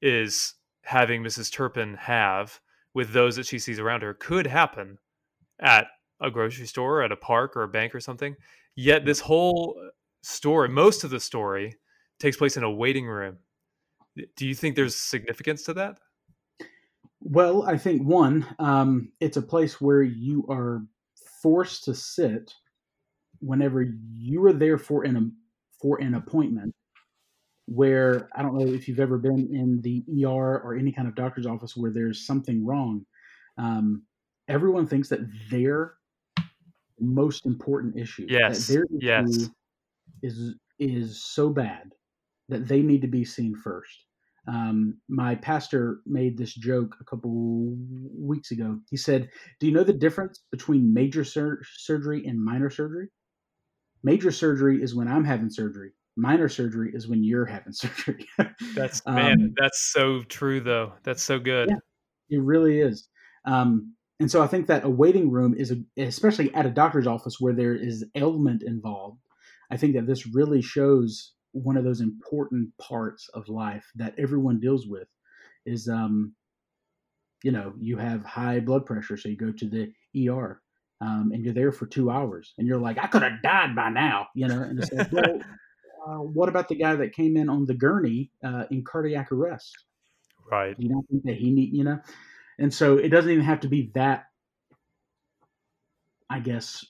Speaker 2: is having Mrs. Turpin have with those that she sees around her could happen at a grocery store, at a park, or a bank, or something. Yet this whole story, most of the story, takes place in a waiting room. Do you think there's significance to that?
Speaker 1: Well, I think one, um, it's a place where you are forced to sit whenever you are there for an for an appointment. Where I don't know if you've ever been in the ER or any kind of doctor's office where there's something wrong. Um, everyone thinks that their most important issue,
Speaker 2: yes,
Speaker 1: their
Speaker 2: issue yes,
Speaker 1: is is so bad that they need to be seen first. Um, my pastor made this joke a couple weeks ago. He said, "Do you know the difference between major sur- surgery and minor surgery? Major surgery is when I'm having surgery. Minor surgery is when you're having surgery."
Speaker 2: that's man, um, that's so true though. That's so good. Yeah,
Speaker 1: it really is. Um, and so I think that a waiting room is, a, especially at a doctor's office where there is ailment involved. I think that this really shows one of those important parts of life that everyone deals with is um you know you have high blood pressure so you go to the er um, and you're there for two hours and you're like i could have died by now you know and it's like well uh, what about the guy that came in on the gurney uh, in cardiac arrest
Speaker 2: right
Speaker 1: you don't think that he need you know and so it doesn't even have to be that i guess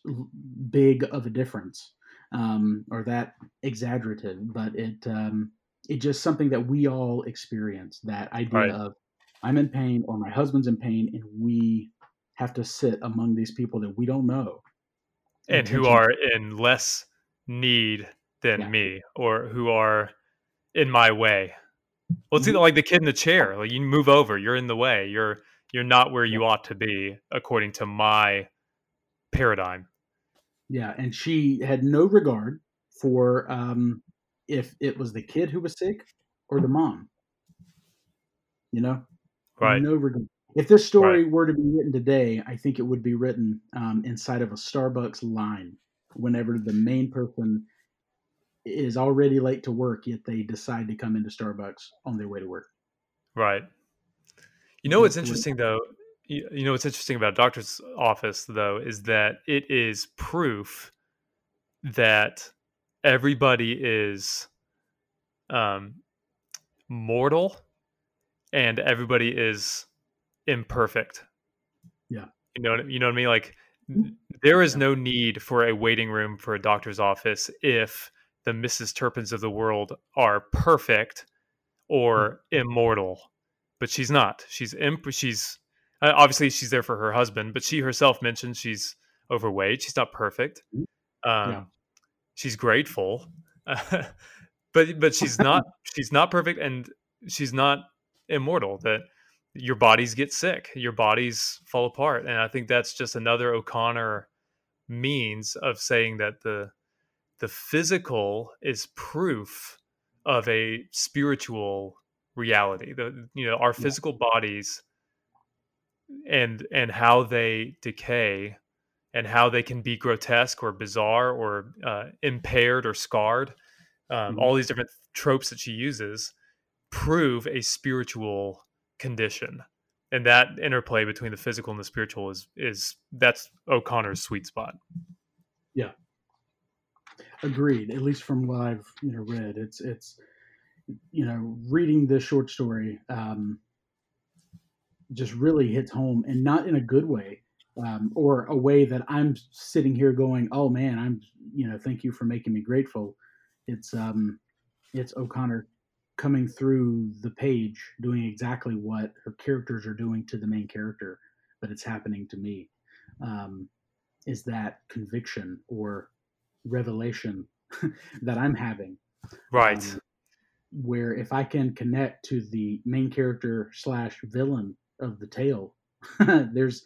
Speaker 1: big of a difference um, or that exaggerative, but it um, it's just something that we all experience. That idea right. of I'm in pain or my husband's in pain, and we have to sit among these people that we don't know,
Speaker 2: and who are in less need than yeah. me, or who are in my way. Well, it's mm-hmm. like the kid in the chair. Like you move over, you're in the way. You're you're not where you ought to be according to my paradigm.
Speaker 1: Yeah, and she had no regard for um, if it was the kid who was sick or the mom. You know,
Speaker 2: right?
Speaker 1: No regard. If this story right. were to be written today, I think it would be written um, inside of a Starbucks line. Whenever the main person is already late to work, yet they decide to come into Starbucks on their way to work.
Speaker 2: Right. You know what's interesting though? You know what's interesting about a doctor's office though is that it is proof that everybody is um, mortal and everybody is imperfect.
Speaker 1: Yeah.
Speaker 2: You know you know what i mean? Like mm-hmm. there is no need for a waiting room for a doctor's office if the mrs turpins of the world are perfect or mm-hmm. immortal but she's not she's imp she's uh, obviously, she's there for her husband, but she herself mentions she's overweight. She's not perfect. Mm-hmm. Um, yeah. She's grateful, but but she's not she's not perfect, and she's not immortal. That your bodies get sick, your bodies fall apart, and I think that's just another O'Connor means of saying that the the physical is proof of a spiritual reality. The you know our physical bodies and and how they decay and how they can be grotesque or bizarre or uh, impaired or scarred um, mm-hmm. all these different tropes that she uses prove a spiritual condition and that interplay between the physical and the spiritual is is that's o'connor's sweet spot
Speaker 1: yeah agreed at least from what i've you know read it's it's you know reading this short story um just really hits home and not in a good way um, or a way that I'm sitting here going, oh man, I'm, you know, thank you for making me grateful. It's, um, it's O'Connor coming through the page doing exactly what her characters are doing to the main character, but it's happening to me. Um, is that conviction or revelation that I'm having?
Speaker 2: Right.
Speaker 1: Um, where if I can connect to the main character slash villain of the tale, there's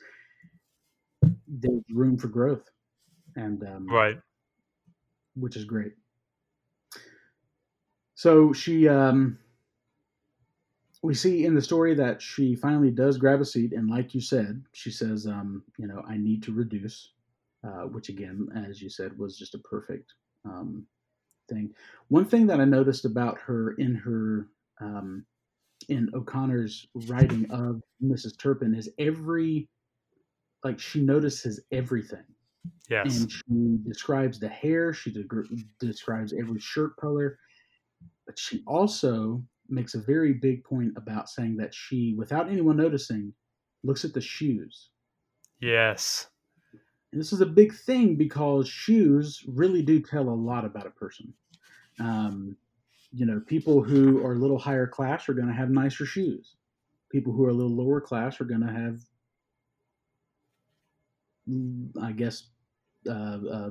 Speaker 1: there's room for growth, and um,
Speaker 2: right,
Speaker 1: which is great. So she, um, we see in the story that she finally does grab a seat, and like you said, she says, um, "You know, I need to reduce," uh, which again, as you said, was just a perfect um, thing. One thing that I noticed about her in her um, in O'Connor's writing of Mrs. Turpin is every like she notices everything.
Speaker 2: Yes.
Speaker 1: And she describes the hair, she de- describes every shirt color, but she also makes a very big point about saying that she, without anyone noticing, looks at the shoes.
Speaker 2: Yes.
Speaker 1: And this is a big thing because shoes really do tell a lot about a person. Um, you know, people who are a little higher class are going to have nicer shoes. People who are a little lower class are going to have, I guess, uh, uh,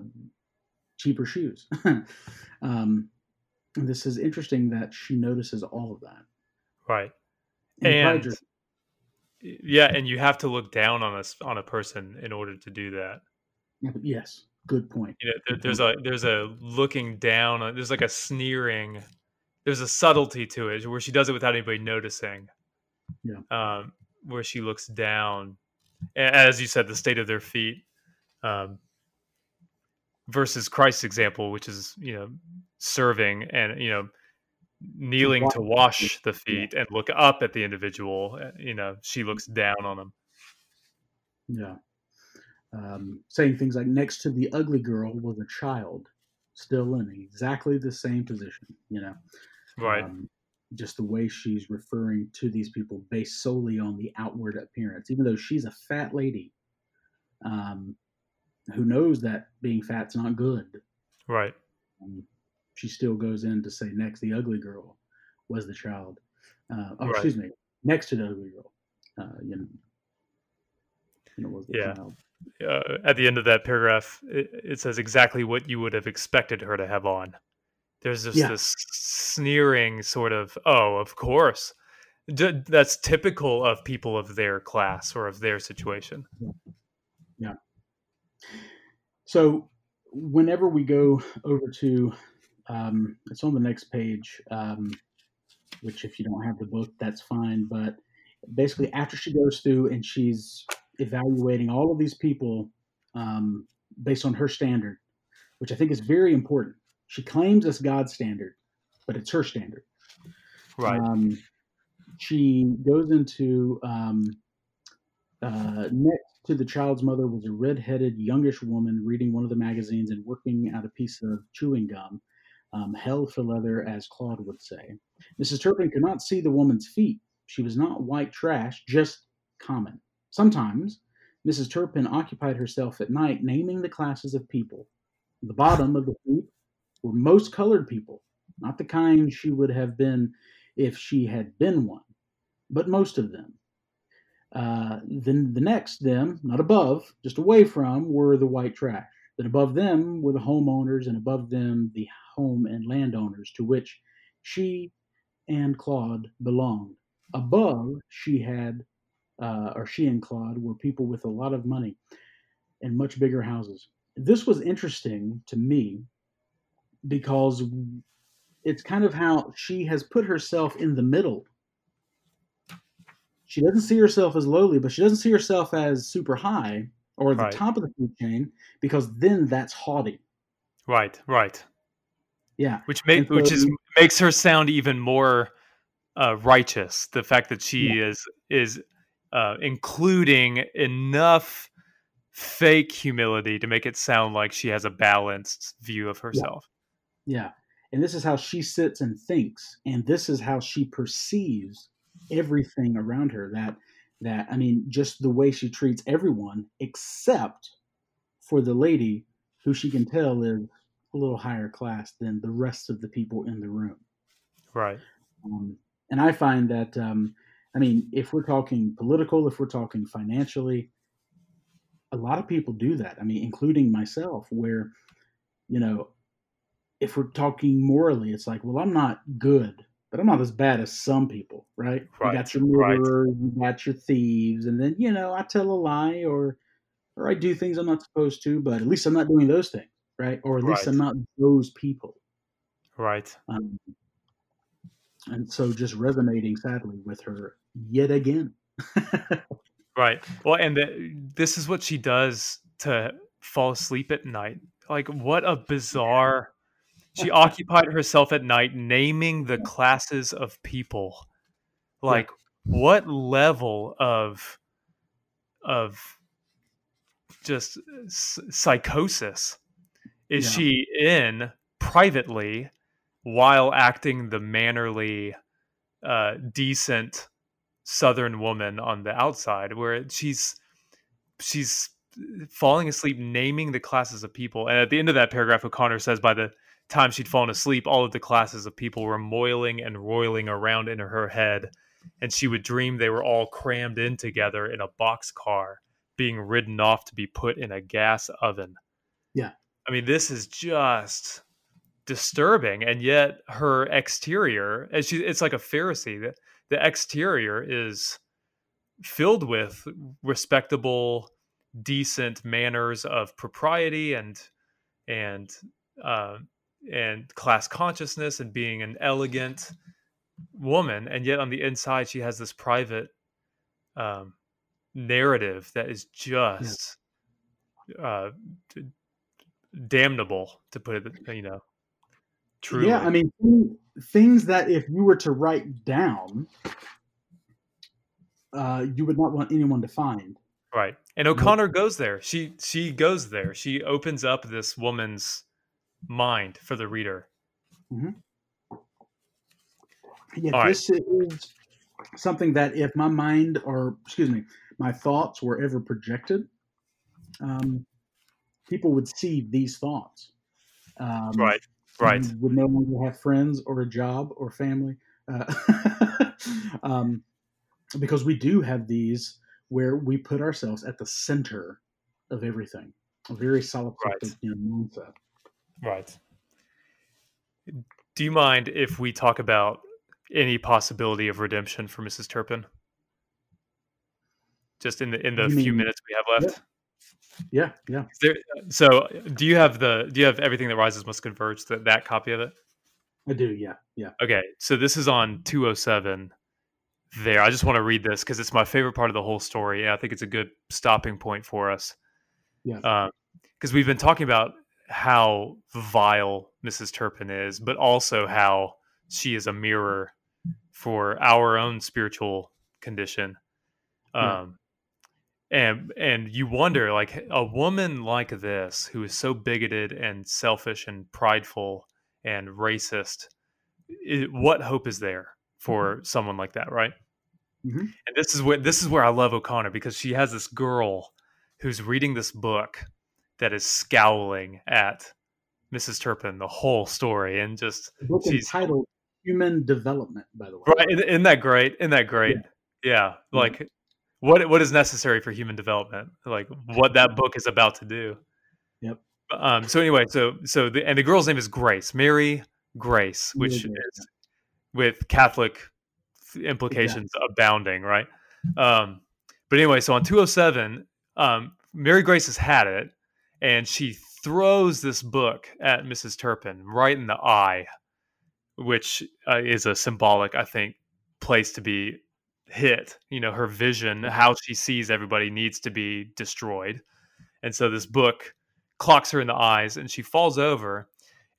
Speaker 1: cheaper shoes. um, this is interesting that she notices all of that.
Speaker 2: Right. And, and yeah, and you have to look down on a on a person in order to do that.
Speaker 1: Yes, good point.
Speaker 2: You know, there, there's a there's a looking down. There's like a sneering. There's a subtlety to it where she does it without anybody noticing.
Speaker 1: Yeah.
Speaker 2: Um, where she looks down, as you said, the state of their feet, um, versus Christ's example, which is you know serving and you know kneeling to wash the feet and look up at the individual. Uh, you know, she looks down on them.
Speaker 1: Yeah. Um, saying things like next to the ugly girl was a child still in exactly the same position you know?
Speaker 2: Right.
Speaker 1: Um, just the way she's referring to these people based solely on the outward appearance even though she's a fat lady. Um, who knows that being fat's not good.
Speaker 2: Right.
Speaker 1: Um, she still goes in to say next the ugly girl was the child uh, oh right. excuse me next to the ugly girl uh, you know, you know was the
Speaker 2: yeah.
Speaker 1: child
Speaker 2: uh, at the end of that paragraph, it, it, says exactly what you would have expected her to have on. There's just yeah. this sneering sort of, oh, of course. D- that's typical of people of their class or of their situation.
Speaker 1: Yeah. So whenever we go over to, um, it's on the next page, um, which if you don't have the book, that's fine. But basically, after she goes through and she's evaluating all of these people um, based on her standard, which I think is very important. She claims it's God's standard, but it's her standard.
Speaker 2: Right.
Speaker 1: Um, she goes into um, uh, next to the child's mother was a red-headed youngish woman reading one of the magazines and working at a piece of chewing gum. Um, hell for leather, as Claude would say. Mrs. Turpin could not see the woman's feet. She was not white trash, just common. Sometimes Mrs. Turpin occupied herself at night naming the classes of people. The bottom of the heap were most colored people, not the kind she would have been if she had been one, but most of them. Uh, then the next them, not above, just away from, were the white trash. Then above them were the homeowners, and above them the home and landowners to which she and Claude belonged. Above, she had uh, or she and Claude were people with a lot of money and much bigger houses. This was interesting to me because it's kind of how she has put herself in the middle. She doesn't see herself as lowly, but she doesn't see herself as super high or the right. top of the food chain because then that's haughty.
Speaker 2: Right, right.
Speaker 1: Yeah.
Speaker 2: Which makes so, which is makes her sound even more uh, righteous. The fact that she yeah. is is uh, including enough fake humility to make it sound like she has a balanced view of herself.
Speaker 1: Yeah. yeah. And this is how she sits and thinks, and this is how she perceives everything around her. That that I mean, just the way she treats everyone, except for the lady who she can tell is a little higher class than the rest of the people in the room.
Speaker 2: Right.
Speaker 1: Um, and I find that, um, I mean, if we're talking political, if we're talking financially, a lot of people do that. I mean, including myself, where, you know, if we're talking morally, it's like, well, I'm not good, but I'm not as bad as some people, right?
Speaker 2: Right,
Speaker 1: You got your
Speaker 2: right.
Speaker 1: murderers, you got your thieves, and then you know I tell a lie or or I do things I'm not supposed to, but at least I'm not doing those things, right? Or at least
Speaker 2: Right.
Speaker 1: I'm not those people.
Speaker 2: Right.
Speaker 1: Um, and so just resonating sadly with her yet again.
Speaker 2: Right. Well, and the, this is what she does to fall asleep at night. Like, what a bizarre. She occupied herself at night naming the classes of people. Like, what level of of just psychosis is
Speaker 1: Yeah.
Speaker 2: she in privately while acting the mannerly, uh, decent Southern woman on the outside, where she's she's falling asleep naming the classes of people. And at the end of that paragraph, O'Connor says by the time she'd fallen asleep, all of the classes of people were moiling and roiling around in her head, and she would dream they were all crammed in together in a boxcar, being ridden off to be put in a gas oven.
Speaker 1: Yeah.
Speaker 2: I mean, this is just disturbing, and yet her exterior, as she, it's like a Pharisee. The, the exterior is filled with respectable, decent manners of propriety and and uh, and class consciousness and being an elegant woman, and yet on the inside she has this private um, narrative that is just uh, damnable, to put it, you know, true
Speaker 1: Yeah, I mean things that if you were to write down, uh, you would not want anyone to find.
Speaker 2: Right. And O'Connor goes there. She she goes there. She opens up this woman's mind for the reader.
Speaker 1: Yeah,
Speaker 2: All right.
Speaker 1: this is something that if my mind or excuse me, my thoughts were ever projected, um, people would see these thoughts. Um,
Speaker 2: Right. Right.
Speaker 1: would no longer have friends or a job or family, uh, um, because we do have these where we put ourselves at the center of everything. A very solipsistic
Speaker 2: Right.
Speaker 1: you know, mindset.
Speaker 2: Right. Do you mind if we talk about any possibility of redemption for Mrs. Turpin? Just in the in the
Speaker 1: You
Speaker 2: few
Speaker 1: mean-
Speaker 2: minutes we have left.
Speaker 1: Yeah, yeah.
Speaker 2: Is There, so, do you have the do you have everything that rises must converge that that copy of it?
Speaker 1: I do. Yeah, yeah.
Speaker 2: Okay, so this is on 207 there. I just want to read this because it's my favorite part of the whole story. And I think it's a good stopping point for us.
Speaker 1: Yeah.
Speaker 2: Uh, because we've been talking about how vile Mrs. Turpin is, but also how she is a mirror for our own spiritual condition.
Speaker 1: Yeah.
Speaker 2: Um, and and you wonder, like a woman like this, who is so bigoted and selfish and prideful and racist, i what hope is there for someone like that, right?
Speaker 1: Mhm.
Speaker 2: And this is where this is where I love O'Connor because she has this girl who's reading this book that is scowling at Mrs. Turpin the whole story and just
Speaker 1: The book
Speaker 2: She's-
Speaker 1: entitled "Human Development," by the way.
Speaker 2: right isn't that great? Isn't that great? Yeah, like what what is necessary for human development? Like what that book is about to do.
Speaker 1: Yep.
Speaker 2: um so anyway so so the and the girl's name is grace mary grace which
Speaker 1: Mary Grace,
Speaker 2: is with catholic implications abounding right? Um but anyway so on 207 um mary grace has had it and she throws this book at mrs turpin right in the eye which uh, is a symbolic i think place to be hit. You know her vision how she sees everybody needs to be destroyed. And so this book clocks her in the eyes and she falls over.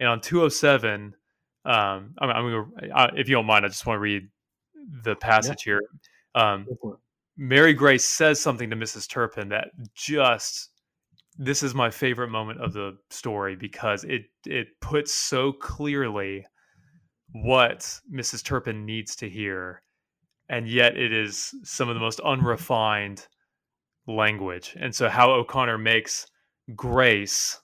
Speaker 2: And on 207 um i'm, I'm gonna uh, if you don't mind i just want to read the passage here. Um
Speaker 1: Go for it.
Speaker 2: Mary Grace says something to Mrs. Turpin that just this is my favorite moment of the story because it it puts so clearly what Mrs. Turpin needs to hear and yet it is some of the most unrefined language and so how O'Connor makes grace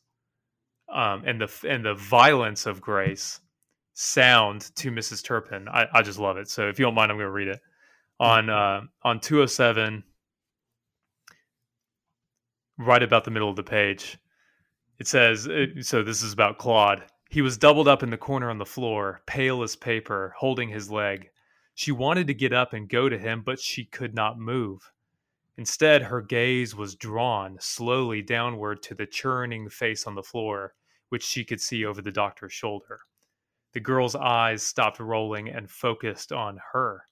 Speaker 2: um, and the and the violence of grace sound to Mrs. Turpin. I, I just love it. So if you don't mind, I'm going to read it on uh, on 207, right about the middle of the page. It says, uh, so this is about Claude. He was doubled up in the corner on the floor, pale as paper, holding his leg. She wanted to get up and go to him, but she could not move. Instead, her gaze was drawn slowly downward to the churning face on the floor, which she could see over the doctor's shoulder. The girl's eyes stopped rolling and focused on her.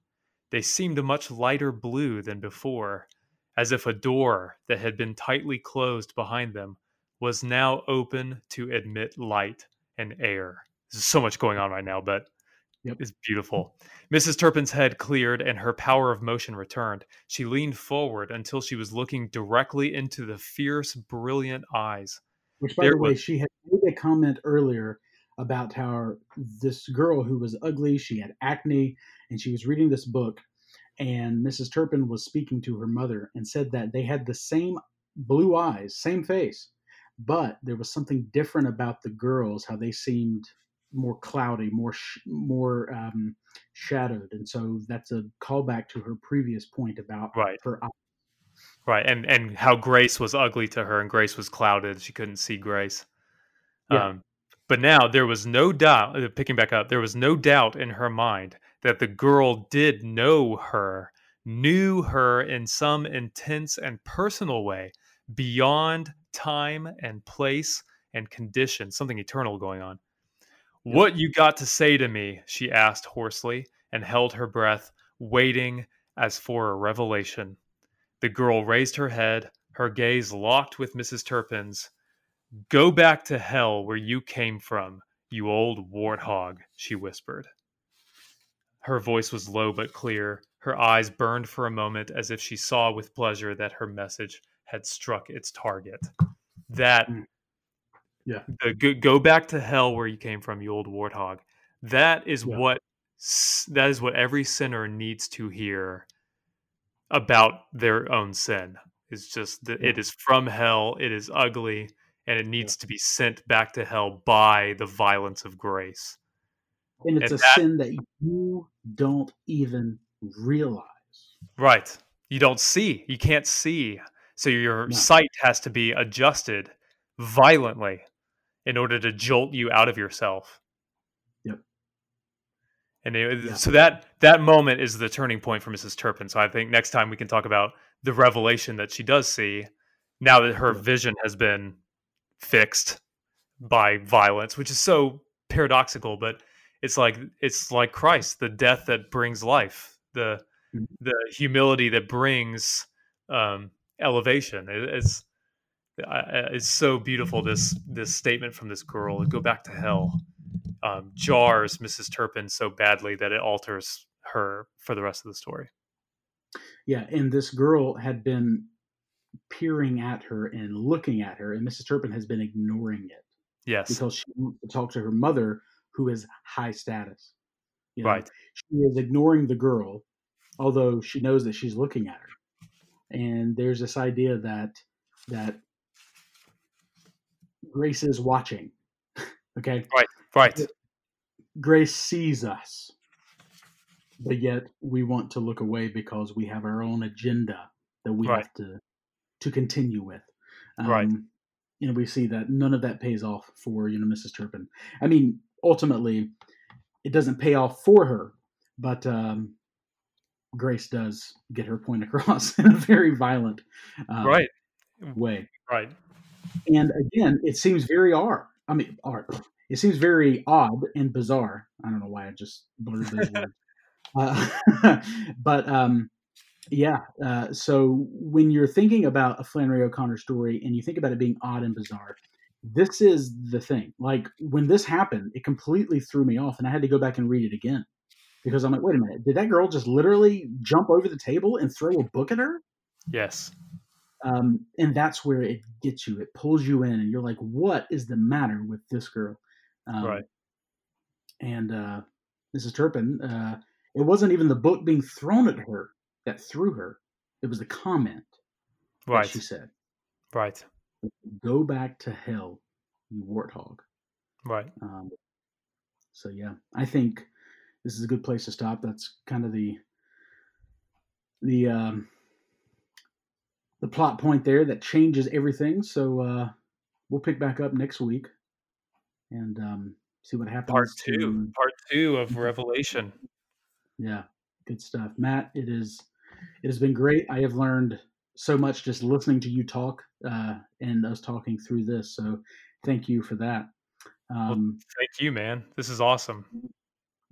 Speaker 2: They seemed a much lighter blue than before, as if a door that had been tightly closed behind them was now open to admit light and air. There's so much going on right now, but yep. it's beautiful. Mrs. Turpin's head cleared and her power of motion returned. She leaned forward until she was looking directly into the fierce, brilliant eyes.
Speaker 1: Which, by there the way, was... she had made a comment earlier about how this girl who was ugly, she had acne, and she was reading this book. And Mrs. Turpin was speaking to her mother and said that they had the same blue eyes, same face, but there was something different about the girls, how they seemed more cloudy, more sh- more um, shadowed, and so that's a callback to her previous point about
Speaker 2: right.
Speaker 1: her eyes.
Speaker 2: Right, and and how Grace was ugly to her, and Grace was clouded; she couldn't see Grace. Yeah. Um, but now there was no doubt, uh, picking back up, there was no doubt in her mind that the girl did know her, knew her in some intense and personal way beyond time and place and condition, something eternal going on. Yep. What you got to say to me? she asked hoarsely and held her breath, waiting as for a revelation. The girl raised her head, her gaze locked with Mrs. Turpin's. Go back to hell where you came from, you old warthog, she whispered. Her voice was low but clear. Her eyes burned for a moment as if she saw with pleasure that her message had struck its target. That, mm.
Speaker 1: yeah,
Speaker 2: the, go, go, back to hell where you came from, you old warthog. That is yeah. what that is what every sinner needs to hear about their own sin. It's just that it is from hell. It is ugly and it needs yeah. to be sent back to hell by the violence of grace.
Speaker 1: And it's and a that, sin that you don't even realize.
Speaker 2: Right. You don't see. You can't see. So your no. sight has to be adjusted violently in order to jolt you out of yourself.
Speaker 1: Yep.
Speaker 2: And it, yeah. so that that moment is the turning point for Mrs. Turpin. So I think next time we can talk about the revelation that she does see now that her vision has been fixed by violence, which is so paradoxical, but it's like it's like Christ, the death that brings life, the mm-hmm. the humility that brings um, elevation. It, it's it's so beautiful. This this statement from this girl, "Go back to hell," um, jars Mrs. Turpin so badly that it alters her for the rest of the story.
Speaker 1: Yeah, and this girl had been peering at her and looking at her, and Mrs. Turpin has been ignoring it.
Speaker 2: Yes,
Speaker 1: because she wants to talk to her mother, who is high status.
Speaker 2: You know? Right.
Speaker 1: She is ignoring the girl, although she knows that she's looking at her. And there's this idea that that Grace is watching. okay.
Speaker 2: Right. Right.
Speaker 1: Grace sees us, but yet we want to look away because we have our own agenda that we right. have to to continue with.
Speaker 2: Um, right.
Speaker 1: You know, we see that none of that pays off for you know Mrs. Turpin. I mean, ultimately, it doesn't pay off for her, but um, Grace does get her point across in a very violent
Speaker 2: um, right
Speaker 1: way.
Speaker 2: Right.
Speaker 1: And again, it seems very odd. I mean, art. It seems very odd and bizarre. I don't know why I just blurred those words. Uh, but um, yeah. Uh, so when you're thinking about a Flannery O'Connor story and you think about it being odd and bizarre, this is the thing. Like when this happened, it completely threw me off, and I had to go back and read it again because I'm like, wait a minute, did that girl just literally jump over the table and throw a book at her?
Speaker 2: Yes.
Speaker 1: Um, and that's where it gets you. It pulls you in, and you're like, what is the matter with this girl?
Speaker 2: Um, right.
Speaker 1: And uh, Mrs. Turpin, uh, it wasn't even the book being thrown at her that threw her. It was the comment
Speaker 2: right.
Speaker 1: she said.
Speaker 2: Right.
Speaker 1: Go back to hell, you warthog.
Speaker 2: Right.
Speaker 1: Um, So yeah, I think this is a good place to stop. That's kind of the the um, the plot point there that changes everything. So uh, we'll pick back up next week and um, see what happens.
Speaker 2: Part two,
Speaker 1: to-
Speaker 2: part two of Revelation.
Speaker 1: Yeah, good stuff, Matt. It is. It has been great. I have learned so much just listening to you talk uh, and us talking through this. So thank you for that. Um,
Speaker 2: Thank you, man. This is awesome.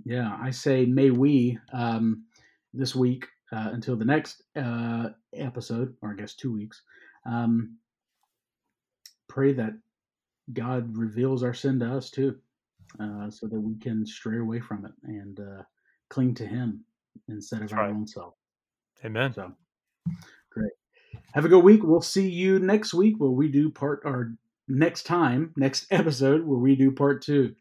Speaker 1: yeah, I say may we um, this week uh, until the next uh, episode, or I guess two weeks. Um, pray that God reveals our sin to us too, uh, so that we can stray away from it and uh, cling to Him instead of
Speaker 2: That's
Speaker 1: our
Speaker 2: right.
Speaker 1: own self.
Speaker 2: Amen.
Speaker 1: So. Have a good week. We'll see you next week where we do part our next time, next episode where we do part two.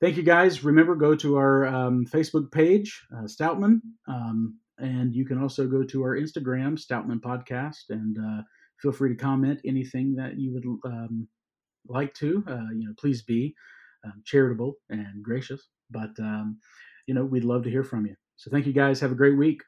Speaker 1: Thank you guys. Remember, go to our um, Facebook page, uh, Stoutman, um, and you can also go to our Instagram, Stoutman Podcast, and uh, feel free to comment anything that you would um, like to. Uh, you know, please be um, charitable and gracious, but um, you know, we'd love to hear from you. So, thank you guys. Have a great week.